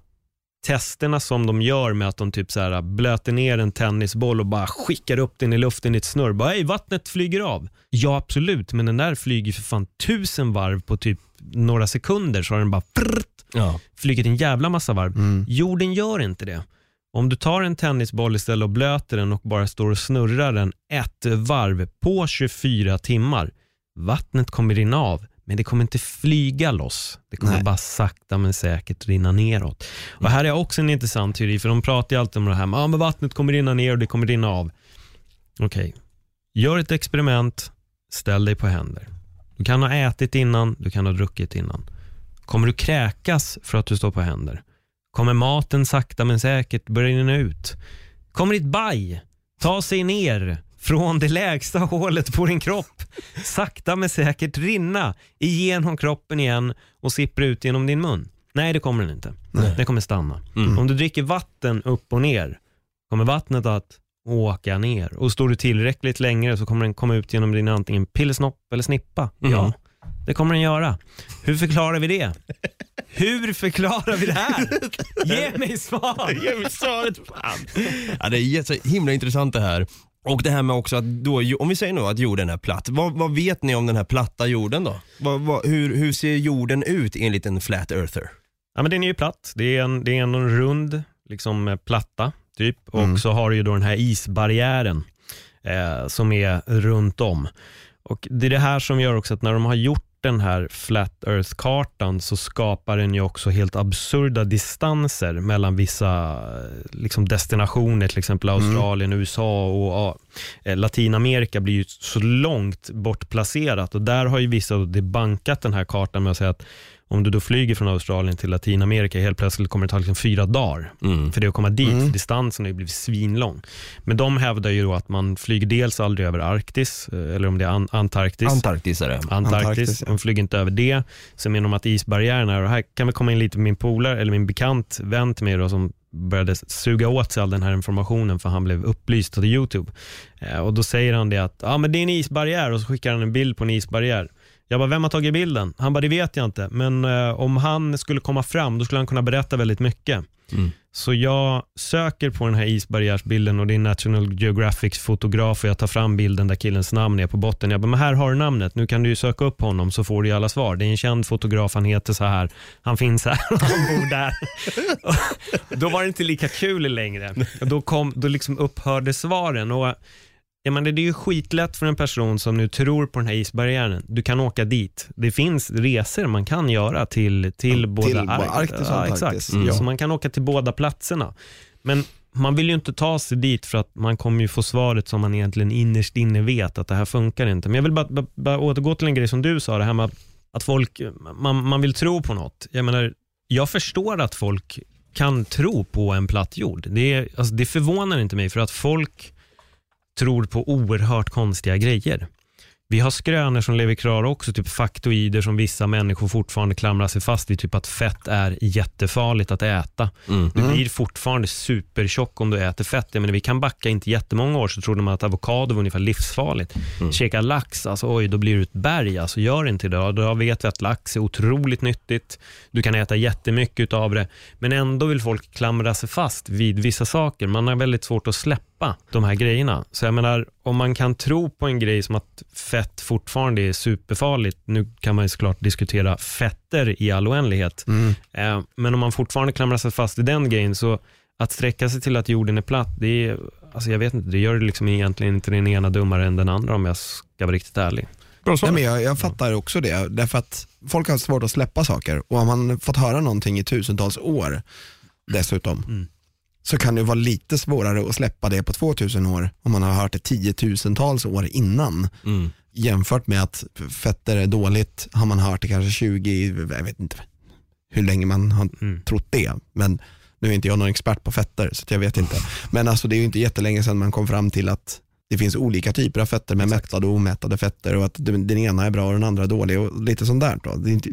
testerna som de gör med att de typ så här blöter ner en tennisboll och bara skickar upp den i luften i ett snurr. Bara, Hej, vattnet flyger av. Ja, absolut, men den där flyger för fan tusen varv på typ några sekunder så har den bara prrt, Ja. flugit en jävla massa varv. Jorden gör inte det. Om du tar en tennisboll istället och blöter den och bara står och snurrar den ett varv på 24 timmar, vattnet kommer rinna av, men det kommer inte flyga loss. Det kommer Nej. bara sakta men säkert rinna neråt. Och Här är också en intressant teori, för de pratar ju alltid om det här med ah, men vattnet kommer rinna ner och det kommer rinna av. Okej, gör ett experiment, ställ dig på händer. Du kan ha ätit innan, du kan ha druckit innan. Kommer du kräkas för att du står på händer? Kommer maten sakta men säkert börja rinna ut? Kommer ditt baj ta sig ner från det lägsta hålet på din kropp sakta men säkert rinna igenom kroppen igen och sippra ut genom din mun? Nej, det kommer den inte. Den kommer stanna. Om du dricker vatten upp och ner kommer vattnet att åka ner och står du tillräckligt länge så kommer den komma ut genom din antingen pillesnopp eller snippa. Ja, det kommer den göra. Hur förklarar vi det? (laughs) Hur förklarar vi det här? Ge (laughs) mig svar! (laughs) Ge mig svaret fan. Ja, det är jätte, himla intressant det här. Och det här med också att då, om vi säger nu att jorden är platt, vad, vad vet ni om den här platta jorden då? Vad, vad, hur, hur ser jorden ut enligt en flat earther? Ja, men den är ju platt. Det är en, det är en rund liksom, eh, platta typ. och så har du ju då den här isbarriären eh, som är runt om. Och Det är det här som gör också att när de har gjort den här Flat Earth-kartan så skapar den ju också helt absurda distanser mellan vissa eh, liksom destinationer, till exempel Australien, USA och ja, eh, Latinamerika blir ju så långt bortplacerat. Och där har ju vissa då debankat den här kartan med att säga att Om du då flyger från Australien till Latinamerika, helt plötsligt kommer det ta liksom fyra dagar Mm. för det att komma dit. Mm. Distansen har ju blivit svinlång. Men de hävdar ju då att man flyger dels aldrig över Arktis, eh, eller om det är An- Antarktis. Antarktis är det. Antarktis, Antarktis, ja. de flyger inte över det. Sen menar de att isbarriärerna, och här kan vi komma in lite på min polare, eller min bekant vän till mig då, som började suga åt sig all den här informationen för han blev upplyst av YouTube. Eh, och Då säger han det att ja, men det är en isbarriär och så skickar han en bild på en isbarriär. Jag bara, vem har tagit bilden? Han bara, det vet jag inte. Men eh, om han skulle komma fram, då skulle han kunna berätta väldigt mycket. Mm. Så jag söker på den här isbarriärsbilden och det är National Geographics fotograf och jag tar fram bilden där killens namn är på botten. Jag bara, men här har du namnet, nu kan du ju söka upp honom så får du ju alla svar. Det är en känd fotograf, han heter så här, han finns här, (laughs) han bor där. (laughs) då var det inte lika kul längre. Och Då, kom, då liksom upphörde svaren. Och jag menar, det är ju skitlätt för en person som nu tror på den här isbarriären. Du kan åka dit. Det finns resor man kan göra till, till båda till Ar- Arktis och ja, exakt. Mm. Så man kan åka till båda platserna. Men man vill ju inte ta sig dit för att man kommer ju få svaret som man egentligen innerst inne vet att det här funkar inte. Men jag vill bara, bara, bara återgå till en grej som du sa, det här med att folk, man, man vill tro på något. Jag menar, jag förstår att folk kan tro på en platt jord. Det, alltså, det förvånar inte mig för att folk tror på oerhört konstiga grejer. Vi har skrönor som lever kvar också, typ faktoider som vissa människor fortfarande klamrar sig fast vid, typ att fett är jättefarligt att äta. Mm. Du blir fortfarande supertjock om du äter fett. Jag menar, vi kan backa inte jättemånga år så trodde man att avokado var ungefär livsfarligt. Käka lax, alltså, oj, då blir du ett berg. Alltså, gör inte det. Då vet vi att lax är otroligt nyttigt. Du kan äta jättemycket av det. Men ändå vill folk klamra sig fast vid vissa saker. Man har väldigt svårt att släppa de här grejerna. Så jag menar, om man kan tro på en grej som att fett fortfarande är superfarligt. Nu kan man ju såklart diskutera fetter i all oändlighet. Mm. Eh, Men om man fortfarande klamrar sig fast i den grejen så att sträcka sig till att jorden är platt, det är, alltså jag vet inte, det gör det liksom egentligen inte den ena dummare än den andra om jag ska vara riktigt ärlig. Bra svar. Nej, men jag, jag fattar också det, därför att folk har svårt att släppa saker och om man fått höra någonting i tusentals år dessutom, Mm. Så kan det vara lite svårare att släppa det på 2000 år om man har hört det tiotusentals år innan. Mm. Jämfört med att fetter är dåligt har man hört det kanske 20, jag vet inte hur länge man har Mm. trott det. Men nu är inte jag någon expert på fetter så jag vet inte. Men alltså det är ju inte jättelänge sedan man kom fram till att det finns olika typer av fetter med mättade och omättade fetter och att den ena är bra och den andra är dålig och lite sånt där. Då. Det är inte,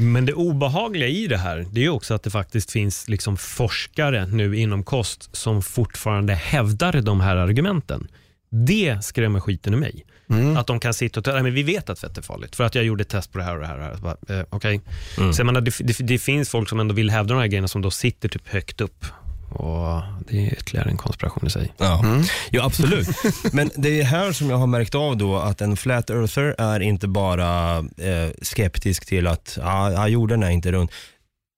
Men det obehagliga i det här, det är också att det faktiskt finns liksom forskare nu inom kost som fortfarande hävdar de här argumenten. Det skrämmer skiten ur mig. mm. Att de kan sitta och säga, men vi vet att fett är farligt för att jag gjorde ett test på det här och det här. Och det här. Bara, Eh, Okej. Mm. Så jag menar, det, det, det finns folk som ändå vill hävda de här grejerna som då sitter typ högt upp. Och Det är ytterligare en konspiration i sig. Ja. Mm. ja, absolut. Men det är här som jag har märkt av då att en flat earther är inte bara eh, skeptisk till att ah, ah, jorden är inte rund.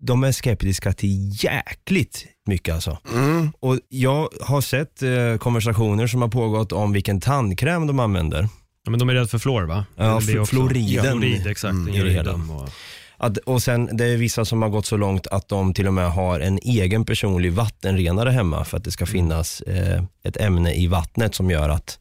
De är skeptiska till jäkligt mycket alltså. Mm. Och jag har sett eh, konversationer som har pågått om vilken tandkräm de använder. Ja, men de är rädda för fluor va? Ja, fluoriden. Ja, fluorid, exakt. Mm, Att, och sen det är vissa som har gått så långt att de till och med har en egen personlig vattenrenare hemma för att det ska finnas eh, ett ämne i vattnet som gör att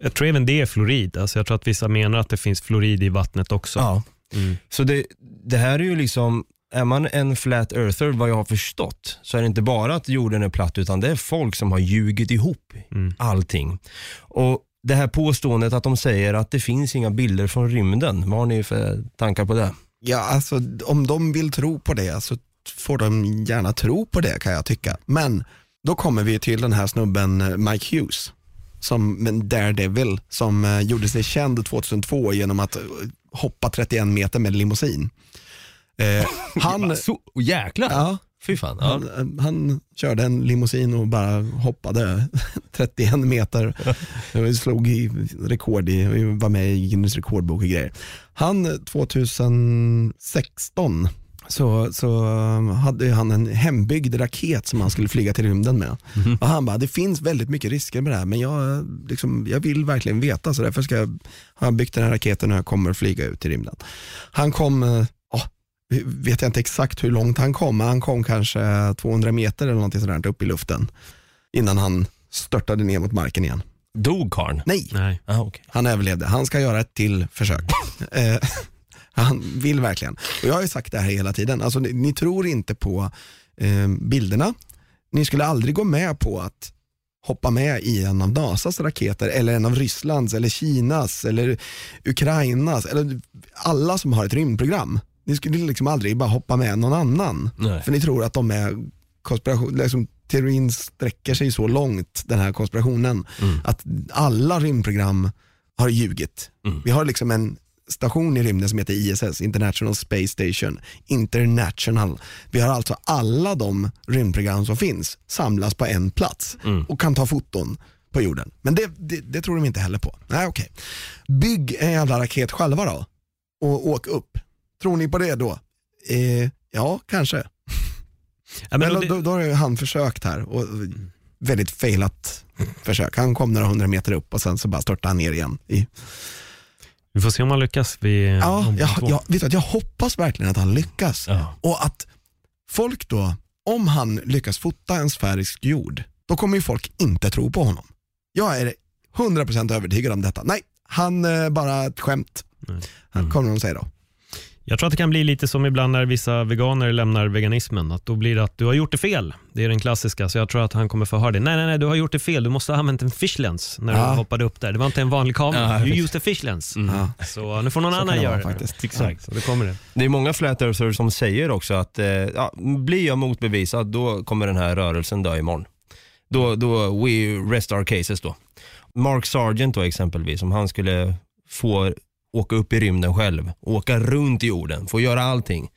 Jag tror även det är fluorid. Alltså jag tror att vissa menar att det finns fluorid i vattnet också. Ja. Mm. Så det, det här är ju liksom, är man en flat earther vad jag har förstått, så är det inte bara att jorden är platt utan det är folk som har ljugit ihop Mm. allting. Och det här påståendet att de säger att det finns inga bilder från rymden, vad har ni för tankar på det? Ja, alltså om de vill tro på det så får de gärna tro på det kan jag tycka. Men då kommer vi till den här snubben eh, Mike Hughes, som daredevil, som eh, gjorde sig känd 2002 genom att eh, hoppa 31 meter med limousin. Eh, (laughs) han, Så, jäklar, ja, fy fan. Ja. han, han körde en limousin och bara hoppade (laughs) 31 meter. Slog i rekord, i, var med i Guinness rekordbok och grejer. Han eh, 2016 så, så um, hade han en hembyggd raket som han skulle flyga till rymden med. Och han bara, det finns väldigt mycket risker med det här men jag, liksom, jag vill verkligen veta så därför ska jag, har jag byggt den här raketen och jag kommer flyga ut i rymden. Han kom, eh, vet jag inte exakt hur långt han kom, men han kom kanske 200 meter eller någonting sådär upp i luften innan han störtade ner mot marken igen. Dog karln? Nej, Nej. Ah, okay. han överlevde. Han ska göra ett till försök. (laughs) Eh, Han vill verkligen. Och jag har ju sagt det här hela tiden, alltså, ni, ni tror inte på eh, bilderna. Ni skulle aldrig gå med på att hoppa med i en av NASAs raketer eller en av Rysslands eller Kinas eller Ukrainas eller alla som har ett rymdprogram. Ni skulle liksom aldrig bara hoppa med någon annan. Nej. För ni tror att de är konspiration, liksom, teorin sträcker sig så långt, den här konspirationen, att alla rymdprogram har ljugit. Vi har liksom en station i rymden som heter ISS, International Space Station, International. Vi har alltså alla de rymdprogram som finns samlas på en plats och kan ta foton på jorden. Men det, det, det tror de inte heller på. Nej, okej. Bygg en jävla raket själva då och åk upp. Tror ni på det då? Eh, ja, kanske. Ja, men Men då, det, då, då har han försökt här och väldigt failat försök. Han kom några hundra meter upp och sen så bara störtade han ner igen. I, vi får se om han lyckas. Vi, ja, jag, jag, vet du, jag hoppas verkligen att han lyckas. Ja. Och att folk då, om han lyckas fota en sfärisk jord, då kommer ju folk inte tro på honom. Jag är 100% övertygad om detta. Nej, han är bara ett skämt. Mm. Han kommer de säga då. Jag tror att det kan bli lite som ibland när vissa veganer lämnar veganismen. Att då blir det att du har gjort det fel. Det är den klassiska. Så jag tror att han kommer få höra det. Nej, nej, nej, du har gjort det fel. Du måste ha använt en fish lens när Ja. du hoppade upp där. Det var inte en vanlig kamera. Ja, you used a fish lens. Ja. Så nu får någon Så annan göra det. faktiskt. Exakt, så det kommer det. Det är många flat earthers som säger också att eh, ja, blir jag motbevisad då kommer den här rörelsen dö imorgon. Då, då we rest our cases då. Mark Sargent då exempelvis, om han skulle få åka upp i rymden själv, åka runt jorden, få göra allting.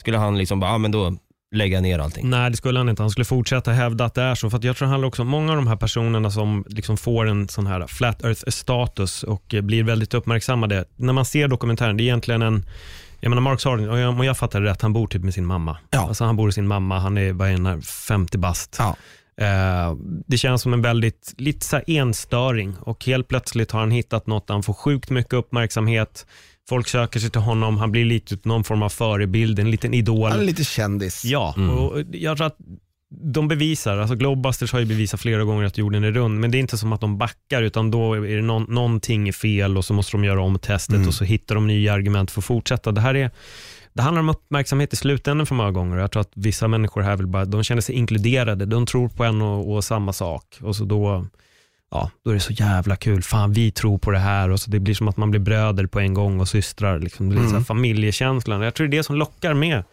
Skulle han liksom bara, ja men då lägga ner allting. Nej, det skulle han inte. Han skulle fortsätta hävda att det är så. För jag tror handlar också om många av de här personerna som liksom får en sån här flat earth-status och eh, blir väldigt uppmärksammade. När man ser dokumentären, det är egentligen en jag menar Mark Sargent, och jag- om jag fattar det rätt, han bor typ med sin mamma. Ja. Alltså han bor hos sin mamma, han är, vad är han här, 50 bast. Ja. Eh, det känns som en väldigt, lite så här enstöring och helt plötsligt har han hittat något han får sjukt mycket uppmärksamhet. Folk söker sig till honom, han blir lite någon form av förebild, en liten idol. Han är lite kändis. Ja, och jag tror att de bevisar, alltså Globebusters har ju bevisat flera gånger att jorden är rund, men det är inte som att de backar, utan då är det någon, någonting är fel och så måste de göra om testet och så hittar de nya argument för att fortsätta. Det här är det handlar om uppmärksamhet i slutändan för många gånger. Jag tror att vissa människor här vill bara, de känner sig inkluderade, de tror på en och, och samma sak. Och så då, ja, då är det så jävla kul. Fan, vi tror på det här. Och så Det blir som att man blir bröder på en gång och systrar. Liksom. Det blir så här familjekänslan. Jag tror det är det som lockar med,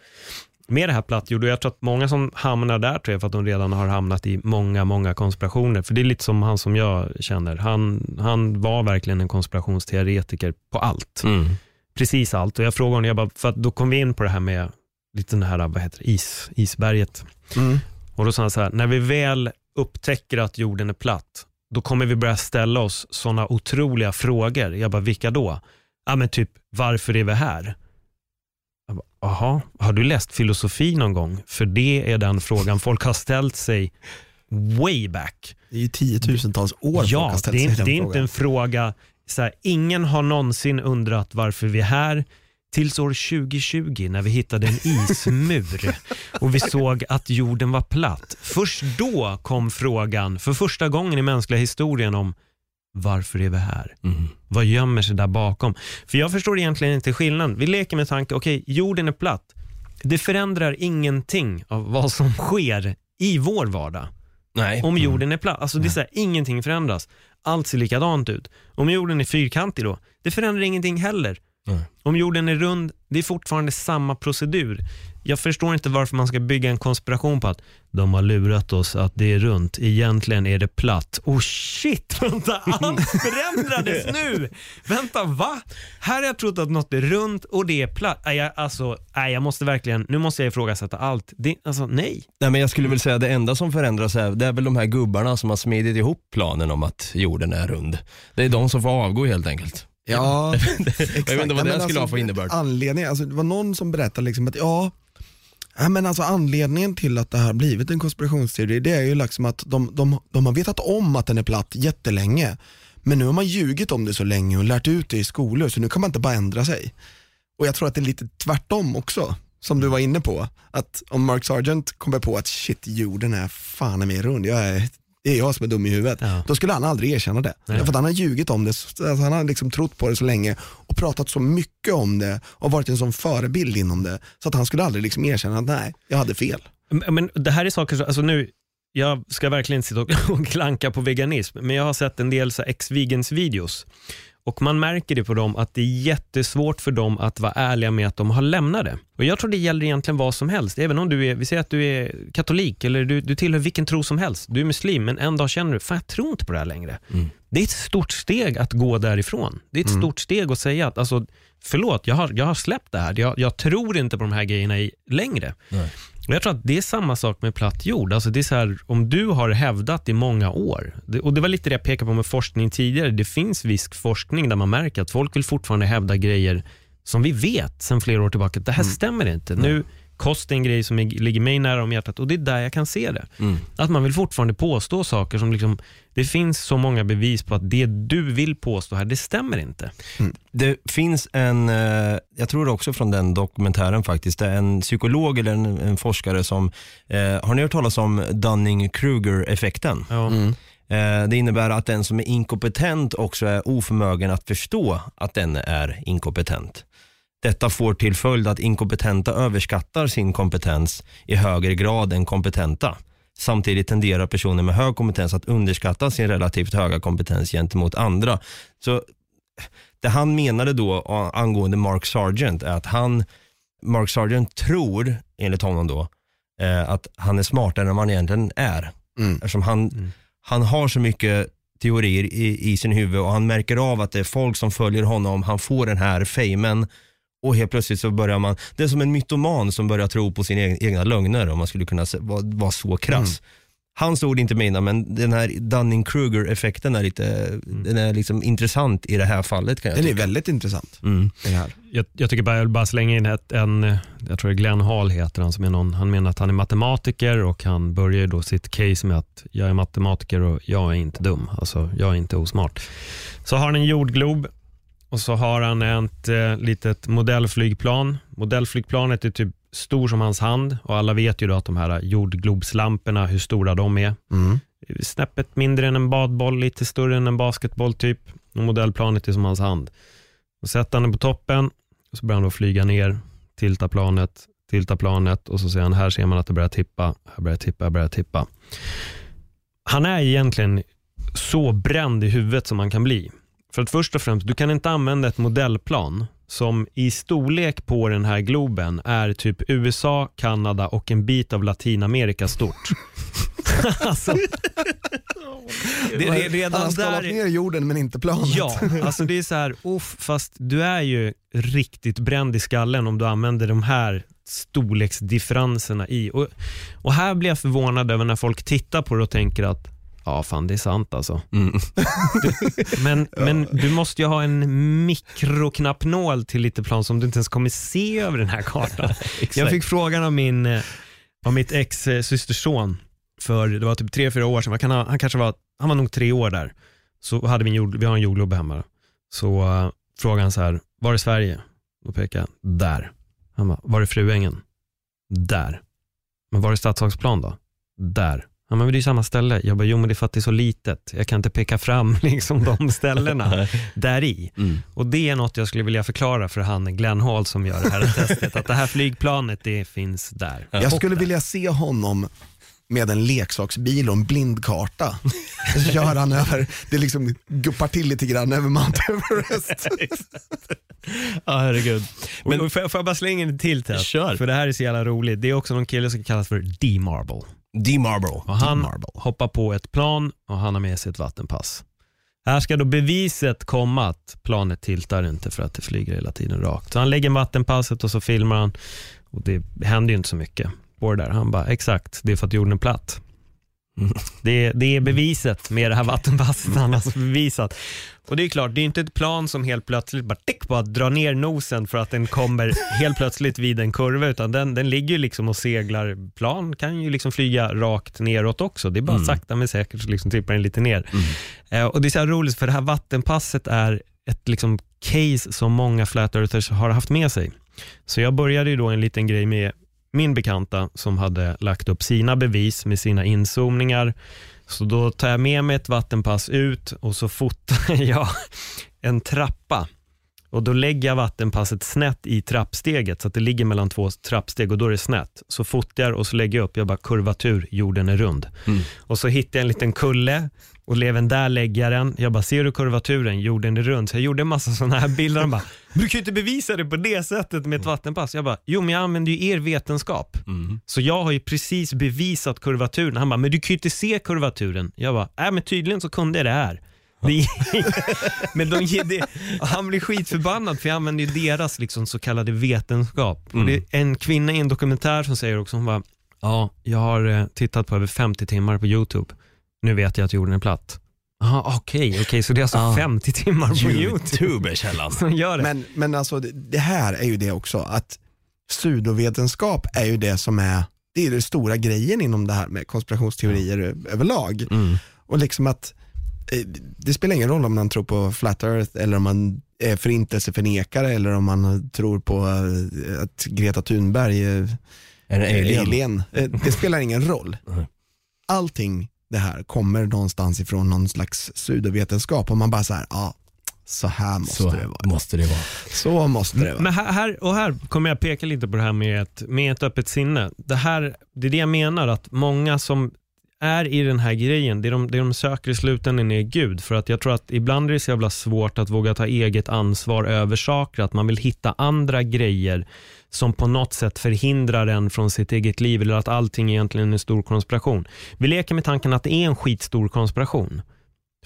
med det här plattjord. Och jag tror att många som hamnar där tror jag för att de redan har hamnat i många, många konspirationer. För det är lite som han som jag känner. Han, han var verkligen en konspirationsteoretiker på allt Mm. Precis allt. Och jag frågade honom, jag bara, för att då kom vi in på det här med lite den här, vad heter det, is, isberget. Mm. Och då sa han så här, när vi väl upptäcker att jorden är platt, då kommer vi börja ställa oss sådana otroliga frågor. Jag bara, vilka då? Ja men typ, varför är vi här? Jag bara, har du läst filosofi någon gång? För det är den frågan folk har ställt sig way back. Det är ju tiotusentals år folk Ja, har ställt det är, sig den det är frågan. inte en fråga, så här, ingen har någonsin undrat varför vi är här tills år 2020 när vi hittade en ismur (laughs) och vi såg att jorden var platt. Först då kom frågan, för första gången i mänskliga historien om varför är vi här? Mm. Vad gömmer sig där bakom? För jag förstår egentligen inte skillnaden. Vi leker med tanke, okej, jorden är platt. Det förändrar ingenting av vad som sker i vår vardag Nej. om jorden är platt. Alltså det är så här, ingenting förändras. Allt ser likadant ut. Om jorden är fyrkantig då, det förändrar ingenting heller. Nej. Om jorden är rund, det är fortfarande samma procedur. Jag förstår inte varför man ska bygga en konspiration på att de har lurat oss att det är runt, egentligen är det platt. Oh shit, (laughs) vänta, allt förändrades (laughs) nu! Vänta, va? Här har jag trott att något är runt och det är platt. Nej, jag, alltså, nej, jag måste verkligen, nu måste jag ifrågasätta allt. Det, alltså, nej. Nej, men jag skulle väl säga det enda som förändras är, det är väl de här gubbarna som har smidit ihop planen om att jorden är rund. Det är de som får avgå helt enkelt. Ja, exakt. (laughs) Jag vet inte vad det skulle ha för innebörd. Anledning, alltså, det var någon som berättade liksom att ja, ja men alltså anledningen till att det här blivit en konspirationsteori det är ju liksom att de, de, de har vetat om att den är platt jättelänge. Men nu har man ljugit om det så länge och lärt ut det i skolor så nu kan man inte bara ändra sig. Och jag tror att det är lite tvärtom också, som du var inne på. Att om Mark Sargent kommer på att shit jorden är fan är mer rund, jag är, det är jag som är dum i huvudet. Ja. Då skulle han aldrig erkänna det. Nej. För att han har ljugit om det, så- alltså han har liksom trott på det så länge och pratat så mycket om det och varit en sån förebild inom det. Så att han skulle aldrig liksom erkänna att nej, jag hade fel. Men- Men det här är saker, som- alltså nu, jag ska verkligen inte sitta och- (laughs) klanka på veganism, men jag har sett en del ex-vegans videos och man märker det på dem att det är jättesvårt för dem att vara ärliga med att de har lämnat det. Och Jag tror det gäller egentligen vad som helst. Även om du är, vi säger att du är katolik eller du, du tillhör vilken tro som helst. Du är muslim, men en dag känner du, fan jag tror inte på det här längre. Det är ett stort steg att gå därifrån. Det är ett stort steg att säga att, alltså, förlåt, jag har, jag har släppt det här. Jag, jag tror inte på de här grejerna i, längre. Och Jag tror att det är samma sak med platt jord. Alltså det är så här, om du har hävdat i många år, och det var lite det jag pekade på med forskning tidigare, det finns viss forskning där man märker att folk vill fortfarande hävda grejer som vi vet sedan flera år tillbaka, det här stämmer inte. Nu, kost är en grej som ligger mig nära om hjärtat och det är där jag kan se det. Att man vill fortfarande påstå saker som liksom, det finns så många bevis på att det du vill påstå här, det stämmer inte. Det finns en, eh, jag tror också från den dokumentären faktiskt, det är en psykolog eller en, en forskare som, eh, har ni hört talas om Dunning-Kruger-effekten? Ja. Eh, det innebär att den som är inkompetent också är oförmögen att förstå att den är inkompetent. Detta får till följd att inkompetenta överskattar sin kompetens i högre grad än kompetenta. Samtidigt tenderar personer med hög kompetens att underskatta sin relativt höga kompetens gentemot andra. Så det han menade då angående Mark Sargent är att han, Mark Sargent tror, enligt honom då, eh, att han är smartare än vad han egentligen är. Mm. Eftersom han, han har så mycket teorier i, i sin huvud och han märker av att det är folk som följer honom, han får den här famen och helt plötsligt så börjar man, det är som en mytoman som börjar tro på sina egna, lögner om man skulle kunna vara vara så krass. Hans ord är inte mina, men den här Dunning-Kruger-effekten är lite, den är liksom intressant i det här fallet kan jag Den är tycka. väldigt intressant. Mm. Det här. Jag, jag tycker bara, jag vill bara slänga in ett, en, jag tror det är Glenn Hall heter han, som är någon, han menar att han är matematiker och han börjar då sitt case med att jag är matematiker och jag är inte dum, alltså jag är inte osmart. Så har han en jordglob och så har han ett eh, litet modellflygplan. Modellflygplanet är typ stor som hans hand och alla vet ju då att de här jordglobslamporna, hur stora de är. Mm. Snäppet mindre än en badboll, lite större än en basketboll typ. Och modellplanet är som hans hand. Och sätter han den på toppen och så börjar han då flyga ner, tilta planet, tilta planet och så säger han, här ser man att det börjar tippa, här börjar tippa, här börjar tippa. Han är egentligen så bränd i huvudet som man kan bli. För att först och främst, du kan inte använda ett modellplan som i storlek på den här globen är typ USA, Kanada och en bit av Latinamerika stort. (laughs) alltså, det, Han redan har skalat där... ner jorden men inte planet. Ja, alltså det är så här, uff, fast du är ju riktigt bränd i skallen om du använder de här storleksdifferenserna i. Och, och här blir jag förvånad över när folk tittar på det och tänker att Ja, fan det är sant alltså. Mm. Du, (laughs) men, men du måste ju ha en mikroknappnål till lite plan som du inte ens kommer se över den här kartan. (laughs) jag fick frågan av, min, eh, av mitt ex systerson för det var typ tre, fyra år sedan, han, kan ha, han kanske var, han var nog tre år där. Så hade vi en, jord, vi har en jordglob hemma. Så uh, frågade han så här, var är Sverige? Då pekade jag, där. Han bara, var är Fruängen? Där. Men var är Stadshagsplan då? Där. Ja, men det är ju samma ställe. Jag bara, jo men det är för att det är så litet. Jag kan inte peka fram (laughs) liksom de ställena (laughs) där i. Mm. Och det är något jag skulle vilja förklara för han Glenn Hall som gör det här (laughs) testet. Att det här flygplanet, det finns där. Jag skulle vilja se honom med en leksaksbil och en blindkarta. Så kör han över, det liksom guppar till lite grann över Mount Everest. Ja, herregud. Men får, jag, får jag bara slänga in ett till test? Kör. För det här är så jävla roligt. Det är också någon kille som kallas för D-Marble. D-Marble. Och han hoppar på ett plan och han har med sig ett vattenpass. Här ska då beviset komma att planet tiltar inte för att det flyger hela tiden rakt. Så han lägger vattenpasset och så filmar han och det händer ju inte så mycket på det där. Han bara, exakt, det är för att jorden är platt. (laughs) Det, det är beviset med det här vattenpasset han har alltså bevisat. Och det är klart, det är inte ett plan som helt plötsligt bara, tick, bara drar ner nosen för att den kommer helt plötsligt vid en kurva, utan den, den ligger ju liksom och seglar. Plan kan ju liksom flyga rakt neråt också. Det är bara sakta men säkert så liksom tippar den lite ner. Eh, och det är så här roligt, för det här vattenpasset är ett liksom case som många flat earthers har haft med sig. Så jag började ju då en liten grej med min bekanta som hade lagt upp sina bevis med sina inzoomningar Så då tar jag med mig ett vattenpass ut och så fotar (laughs) jag en trappa. Och Då lägger jag vattenpasset snett i trappsteget så att det ligger mellan två trappsteg och då är det snett. Så fotar jag och så lägger jag upp, jag bara kurvatur, jorden är rund. Och så hittar jag en liten kulle och även där lägger jag den. Jag bara, ser du kurvaturen? Jorden är rund. Så jag gjorde en massa (laughs) sådana här bilder. Han bara, "Men du kan ju inte bevisa det på det sättet med ett vattenpass. Jag bara, jo men jag använder ju er vetenskap. Så jag har ju precis bevisat kurvaturen. Han bara, men du kan ju inte se kurvaturen. Jag bara, nej men tydligen så kunde jag det här. (laughs) Men de, ger det, han blir skitförbannad för jag använder ju deras liksom, så kallade vetenskap. Och det är en kvinna i en dokumentär som säger också, hon bara, ja, jag har eh, tittat på över 50 timmar på YouTube. Nu vet jag att jorden är platt. Okej, okej, så det är alltså Ah. 50 timmar på YouTube källan. som gör det. Men, men alltså det, här är ju det också, att pseudovetenskap är ju det som är, det är den stora grejen inom det här med konspirationsteorier ö- överlag. Mm. Och liksom att eh, det spelar ingen roll om man tror på flat earth eller om man är förintelseförnekare eller om man tror på eh, att Greta Thunberg eh, Är är alien? alien. Det spelar ingen roll. Allting det här kommer någonstans ifrån någon slags pseudovetenskap och man bara så här, ja, så här måste Så det vara. måste det vara. Så måste det vara. Men här, och här kommer jag peka lite på det här med ett, med ett öppet sinne. Det, här, det är det jag menar, att många som är i den här grejen, det de, det de söker i slutändan är Gud. För att jag tror att ibland är det så jävla svårt att våga ta eget ansvar över saker, att man vill hitta andra grejer som på något sätt förhindrar en från sitt eget liv eller att allting egentligen är en stor konspiration. Vi leker med tanken att det är en skitstor konspiration.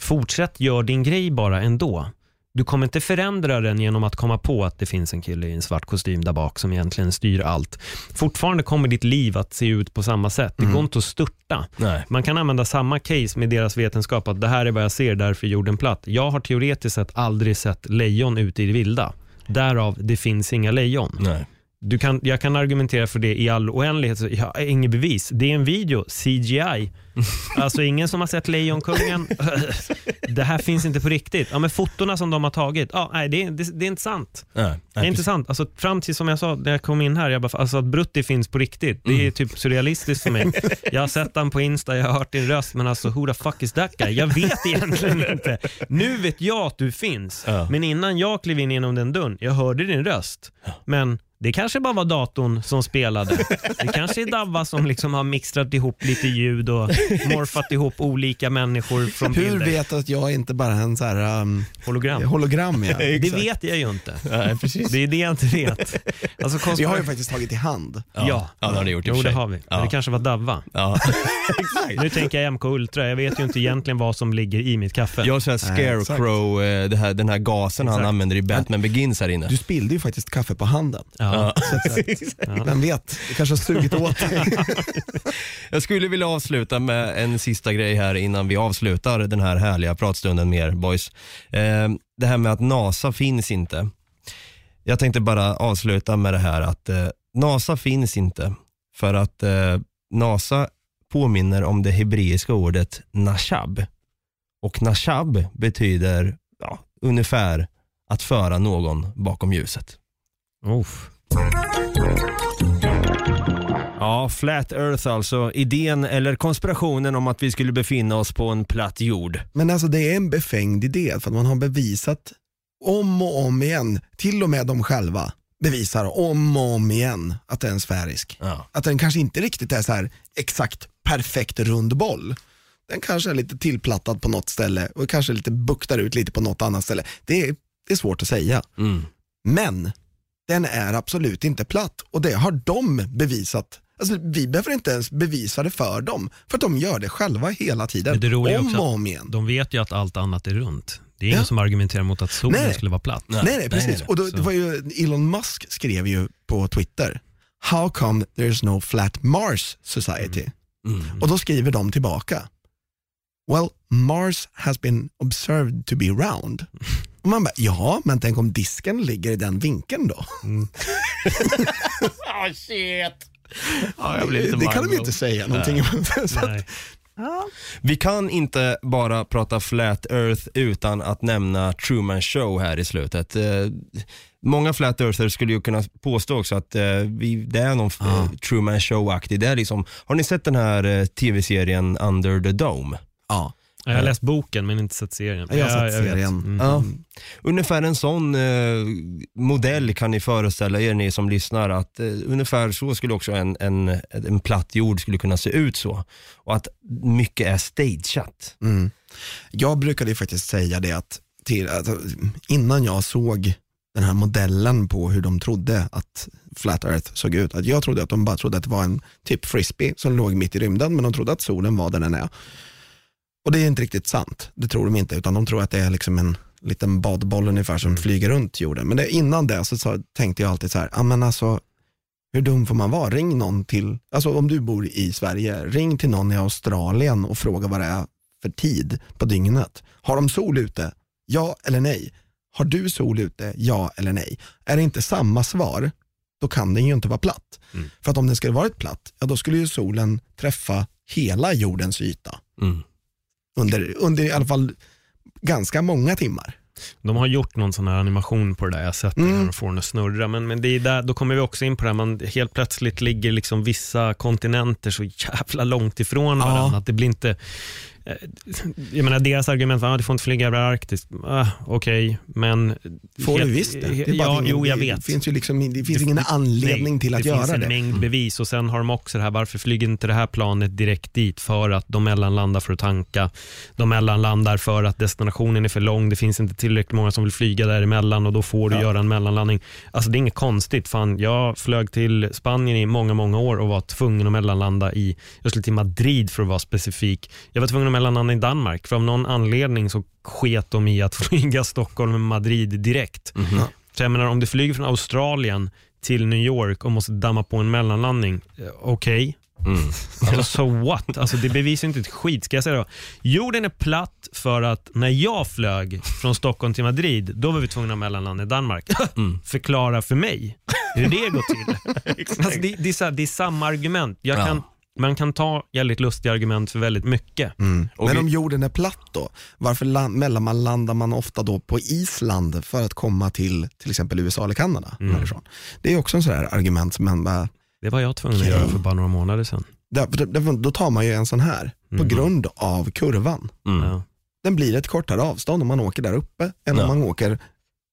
Fortsätt gör din grej bara ändå. Du kommer inte förändra den genom att komma på att det finns en kille i en svart kostym där bak som egentligen styr allt. Fortfarande kommer ditt liv att se ut på samma sätt. Det går inte att störta. Nej. Man kan använda samma case med deras vetenskap, att det här är vad jag ser, därför är jorden platt. Jag har teoretiskt sett aldrig sett lejon ute i det vilda. Därav, det finns inga lejon. Nej. Du kan, jag kan argumentera för det i all oändlighet. Så Jag har inget bevis. Det är en video, CGI. (laughs) Alltså ingen som har sett Lejonkungen. (laughs) det här finns inte på riktigt. Ja, men fotona som de har tagit, ja, nej, det, är- det, det är inte sant. Nej. Det är Nej, inte sant. Alltså, fram till som jag sa när jag kom in här, jag bara, alltså, att Brutti finns på riktigt, det är typ surrealistiskt för mig. (laughs) Jag har sett han på Insta, jag har hört din röst, men alltså who the fuck is that guy? Jag vet egentligen inte. Nu vet jag att du finns, Ja. men innan jag klev in genom den dörren, jag hörde din röst. Men det kanske bara var datorn som spelade. Det kanske är Davva som liksom har mixtrat ihop lite ljud och morfat ihop olika människor från Hur bilder. vet du att jag inte bara är en så här, um, Hologram. hologram? Ja. (laughs) Det vet jag ju inte. Nej, precis. Det är det jag inte vet. Alltså, Vi har ju konspira- faktiskt tagit i hand. Ja, Ja, det har ni gjort i och Jo, för det sig. har vi. Men Ja. det kanske var Davva. Ja. (laughs) Nu tänker jag MK Ultra. Jag vet ju inte egentligen vad som ligger i mitt kaffe. Jag har så här Nej, scarecrow, eh, det här, den här gasen han Exakt. använder i Batman Begins här inne. Du spillde ju faktiskt kaffe på handen. Ja. (laughs) Så att, Vem vet, du kanske har sugit åt dig. (laughs) Jag skulle vilja avsluta med en sista grej här innan vi avslutar den här härliga pratstunden med er boys. Eh, det här med att NASA finns inte. Jag tänkte bara avsluta med det här att eh, NASA finns inte för att eh, NASA påminner om det hebreiska ordet nashab. Och nashab betyder ja, ungefär att föra någon bakom ljuset. Uff. Ja, flat earth alltså. Idén eller konspirationen om att vi skulle befinna oss på en platt jord. Men alltså det är en befängd idé för att man har bevisat om och om igen, till och med de själva bevisar om och om igen att den är sfärisk. Ja. Att den kanske inte riktigt är så här exakt perfekt rund boll. Den kanske är lite tillplattad på något ställe och kanske lite buktar ut lite på något annat ställe. Det är, det är svårt att säga. Mm. Men den är absolut inte platt och det har de bevisat. Alltså, vi behöver inte ens bevisa det för dem, för att de gör det själva hela tiden. Men det om också och om igen. De vet ju att allt annat är runt. Det är ingen Ja. som argumenterar mot att solen Nej. skulle vara platt. Nej. Nej, nej, precis. Och då, det var ju, Elon Musk skrev ju på Twitter, How come there's no flat Mars society? Mm. Och då skriver de tillbaka, Well, Mars has been observed to be round. (laughs) Och man bara, ja, men tänk om disken ligger i den vinkeln då? (laughs) Ja, jag blir lite det kan varm de ju inte säga någonting om. (laughs) Nej. Vi kan inte bara prata flat earth utan att nämna Truman show här i slutet. Eh, många flat earthers skulle ju kunna påstå också att eh, vi, det är någon eh, Truman show-aktig. Det är liksom, har ni sett den här eh, tv-serien Under the Dome? Ja. Jag har läst boken men inte sett serien. Jag har sett serien. Mm. Ja. Ungefär en sån eh, modell kan ni föreställa er ni som lyssnar att eh, ungefär så skulle också en, en, en platt jord skulle kunna se ut så. Och att mycket är stageat. Mm. Jag brukade ju faktiskt säga det att till, alltså, innan jag såg den här modellen på hur de trodde att Flat Earth såg ut, att jag trodde att de bara trodde att det var en typ frisbee som låg mitt i rymden, men de trodde att solen var där den är. Och det är inte riktigt sant, det tror de inte, utan de tror att det är liksom en liten badboll ungefär som flyger runt jorden. Men det, innan det så, så tänkte jag alltid så här, ja men alltså hur dum får man vara? Ring någon till, alltså om du bor i Sverige, ring till någon i Australien och fråga vad det är för tid på dygnet. Har de sol ute? Ja eller nej? Har du sol ute? Ja eller nej? Är det inte samma svar, då kan den ju inte vara platt. Mm. För att om den skulle varit platt, ja då skulle ju solen träffa hela jordens yta Mm. Under, under i alla fall ganska många timmar. De har gjort någon sån här animation på det där, jag har sett Mm. när de får den att snurra. Men, men det är där, då kommer vi också in på det här, man helt plötsligt ligger liksom vissa kontinenter så jävla långt ifrån Ja. varandra. Att det blir inte, jag menar deras argument var att ah, du får inte flyga över Arktis. Ah, Okej, men... Får helt- du visst det? det ja, ingen, jo jag det vet. Finns ju liksom, det finns Det- ingen anledning Nej, till att det göra finns en det. Mm. mängd bevis och sen har de också det här, varför flyger inte det här planet direkt dit? För att de mellanlandar för att tanka. De mellanlandar för att destinationen är för lång. Det finns inte tillräckligt många som vill flyga däremellan och då får du göra en mellanlandning. Alltså det är inget konstigt. Fan, jag flög till Spanien i många, många år och var tvungen att mellanlanda i, jag skulle till Madrid för att vara specifik. Jag var tvungen att mellanlanda i Danmark för av någon anledning så sket de i att (laughs) flyga Stockholm och Madrid direkt. Så jag menar om du flyger från Australien till New York och måste damma på en mellanlandning, eh, okej. (laughs) Alltså so what? Alltså, det bevisar inte ett skit. Ska jag säga då? Jorden är platt för att när jag flög från Stockholm till Madrid, då var vi tvungna att mellanlanda i Danmark. (laughs) Förklara för mig hur det går till. alltså, det, det, är så här, det är samma argument. Jag Ja. Man kan ta jävligt lustiga argument för väldigt mycket. Mm. Men om jorden är platt då, varför land, mellanlandar man ofta då på Island för att komma till till exempel USA eller Kanada? Mm. Det är också en sån här argument som man bara, Det var jag tvungen att göra för bara några månader sedan. där, då tar man ju en sån här på Mm. grund av kurvan. Mm. Ja. Den blir ett kortare avstånd om man åker där uppe än Ja. om man åker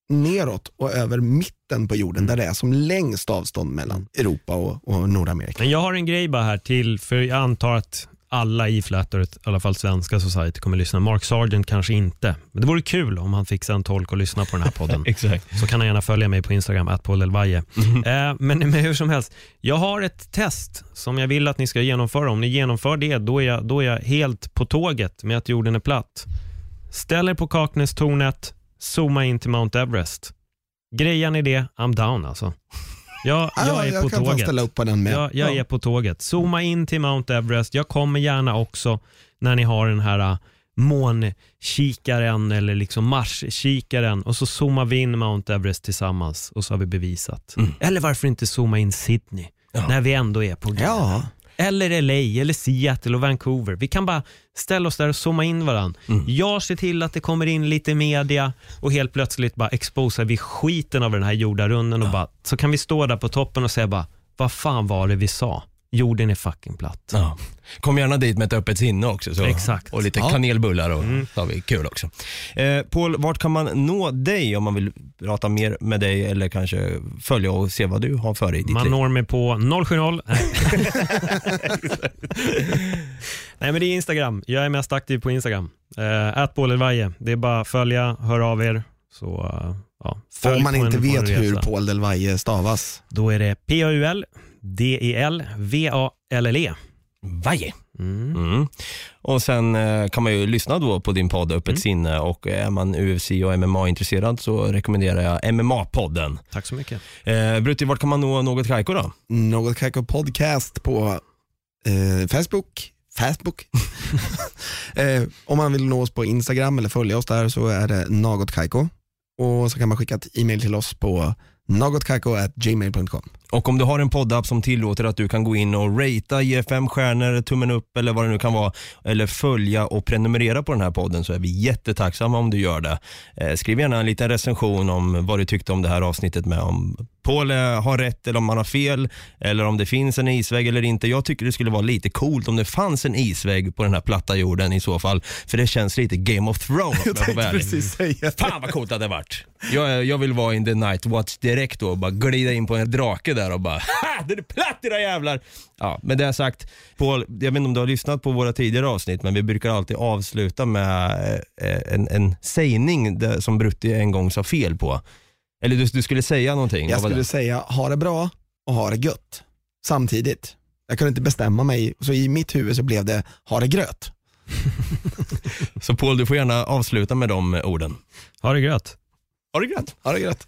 neråt och över mitten på jorden Mm. där det är som längst avstånd mellan Europa och, och Nordamerika. Men jag har en grej bara här till, för jag antar att alla i Flat Earth, i alla fall svenska society, kommer lyssna. Mark Sargent kanske inte. Men det vore kul om han fick en tolk och lyssna på den här podden. (laughs) Exakt. Så kan han gärna följa mig på Instagram, att Paul Elvaje. Eh, men, men hur som helst, jag har ett test som jag vill att ni ska genomföra. Om ni genomför det, då är jag, då är jag helt på tåget med att jorden är platt. Ställ er på Kaknästornet, zooma in till Mount Everest. Grejen är det, I'm down alltså. Jag, Ja, (laughs) jag är jag på kan tåget. ställa upp på den med. Jag, jag Ja. är på tåget. Zooma in till Mount Everest. Jag kommer gärna också när ni har den här äh, månkikaren eller liksom marskikaren och så zoomar vi in Mount Everest tillsammans och så har vi bevisat. Eller varför inte zooma in Sydney när vi ändå är på G. Ja, Eller LA, eller Seattle och Vancouver. Vi kan bara ställa oss där och zooma in varandra. Jag ser till att det kommer in lite media och helt plötsligt bara exposar vi skiten av den här jordarunden och bara, så kan vi stå där på toppen och säga bara, vad fan var det vi sa? Jorden är fucking platt. Ja. Kom gärna dit med ett öppet sinne också. Så. Exakt. Och lite Ja. kanelbullar och så har vi kul också. Eh, Paul, vart kan man nå dig om man vill prata mer med dig eller kanske följa och se vad du har för dig i ditt Man liv? når mig på 070. (laughs) Nej. Men det är Instagram. Jag är mest aktiv på Instagram. Uh, Atbolelvaje. Det är bara följa, hör av er. Så, uh, ja, följ om man inte vet hur. Paul Del Valle stavas. Då är det P-A-U-L, D-E-L, V-A-L-L-E. Vaje. Mm. Mm. Och sen eh, kan man ju lyssna då på din podd Öppet Mm. sinne och är man UFC och MMA-intresserad så rekommenderar jag MMA-podden. Tack så mycket. Eh, Brutti, vart kan man nå Något Kaiko då? Något Kaiko podcast på eh, Facebook. Facebook. (laughs) eh, om man vill nå oss på Instagram eller följa oss där så är det Något Kaiko. Och så kan man skicka ett e-mail till oss på nogotkako.gmail.com. Och om du har en poddapp som tillåter att du kan gå in och ratea, ge fem stjärnor, tummen upp eller vad det nu kan vara, eller följa och prenumerera på den här podden så är vi jättetacksamma om du gör det. Eh, skriv gärna en liten recension om vad du tyckte om det här avsnittet med om Paul eh, har rätt eller om han har fel, eller om det finns en isvägg eller inte. Jag tycker det skulle vara lite coolt om det fanns en isvägg på den här platta jorden i så fall, för det känns lite Game of Thrones. Jag tänkte precis säga Fan vad coolt det hade varit. Jag, jag vill vara in the night watch direkt då och bara glida in på en drake där och bara (laughs) ha! Den är platt era jävlar! Ja, med det sagt, Paul, jag vet inte om du har lyssnat på våra tidigare avsnitt, men vi brukar alltid avsluta med eh, en, en sägning som Brutti en gång sa fel på. Eller du, du skulle säga någonting? Jag skulle det? säga ha det bra och ha det gött samtidigt. Jag kunde inte bestämma mig, så i mitt huvud så blev det ha det gröt. (laughs) Så Paul, du får gärna avsluta med de orden. Ha det gröt. Ha det gröt! Ha det gröt.